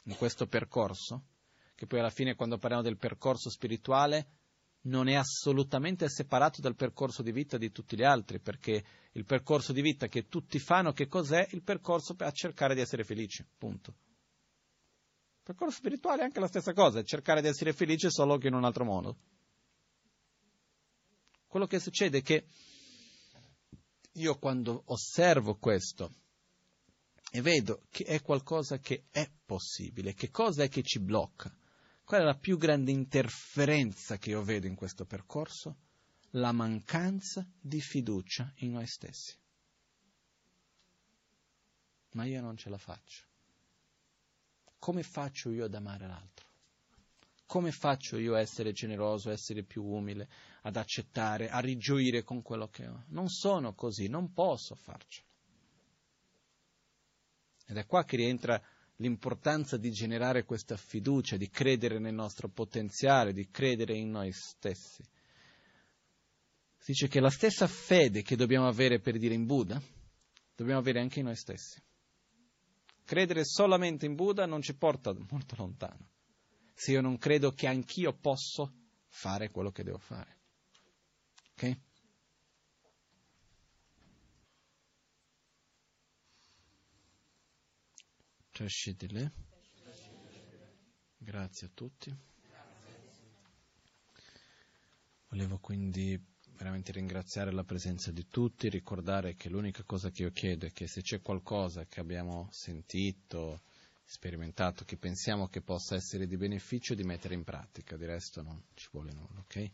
in questo percorso, che poi alla fine quando parliamo del percorso spirituale non è assolutamente separato dal percorso di vita di tutti gli altri, perché il percorso di vita che tutti fanno, che cos'è? Il percorso per cercare di essere felici, punto percorso spirituale è anche la stessa cosa, è cercare di essere felice solo che in un altro modo. Quello che succede è che io quando osservo questo e vedo che è qualcosa che è possibile, che cosa è che ci blocca? Qual è la più grande interferenza che io vedo in questo percorso? La mancanza di fiducia in noi stessi. Ma io non ce la faccio. Come faccio io ad amare l'altro? Come faccio io a essere generoso, a essere più umile, ad accettare, a rigioire con quello che ho? Non sono così, non posso farcelo. Ed è qua che rientra l'importanza di generare questa fiducia, di credere nel nostro potenziale, di credere in noi stessi. Si dice che la stessa fede che dobbiamo avere per dire in Buddha, dobbiamo avere anche in noi stessi. Credere solamente in Buddha non ci porta molto lontano se io non credo che anch'io posso fare quello che devo fare. Ok? Trascitile. Grazie a tutti. Volevo quindi veramente ringraziare la presenza di tutti, ricordare che l'unica cosa che io chiedo è che se c'è qualcosa che abbiamo sentito, sperimentato, che pensiamo che possa essere di beneficio, di mettere in pratica, di resto non ci vuole nulla, ok?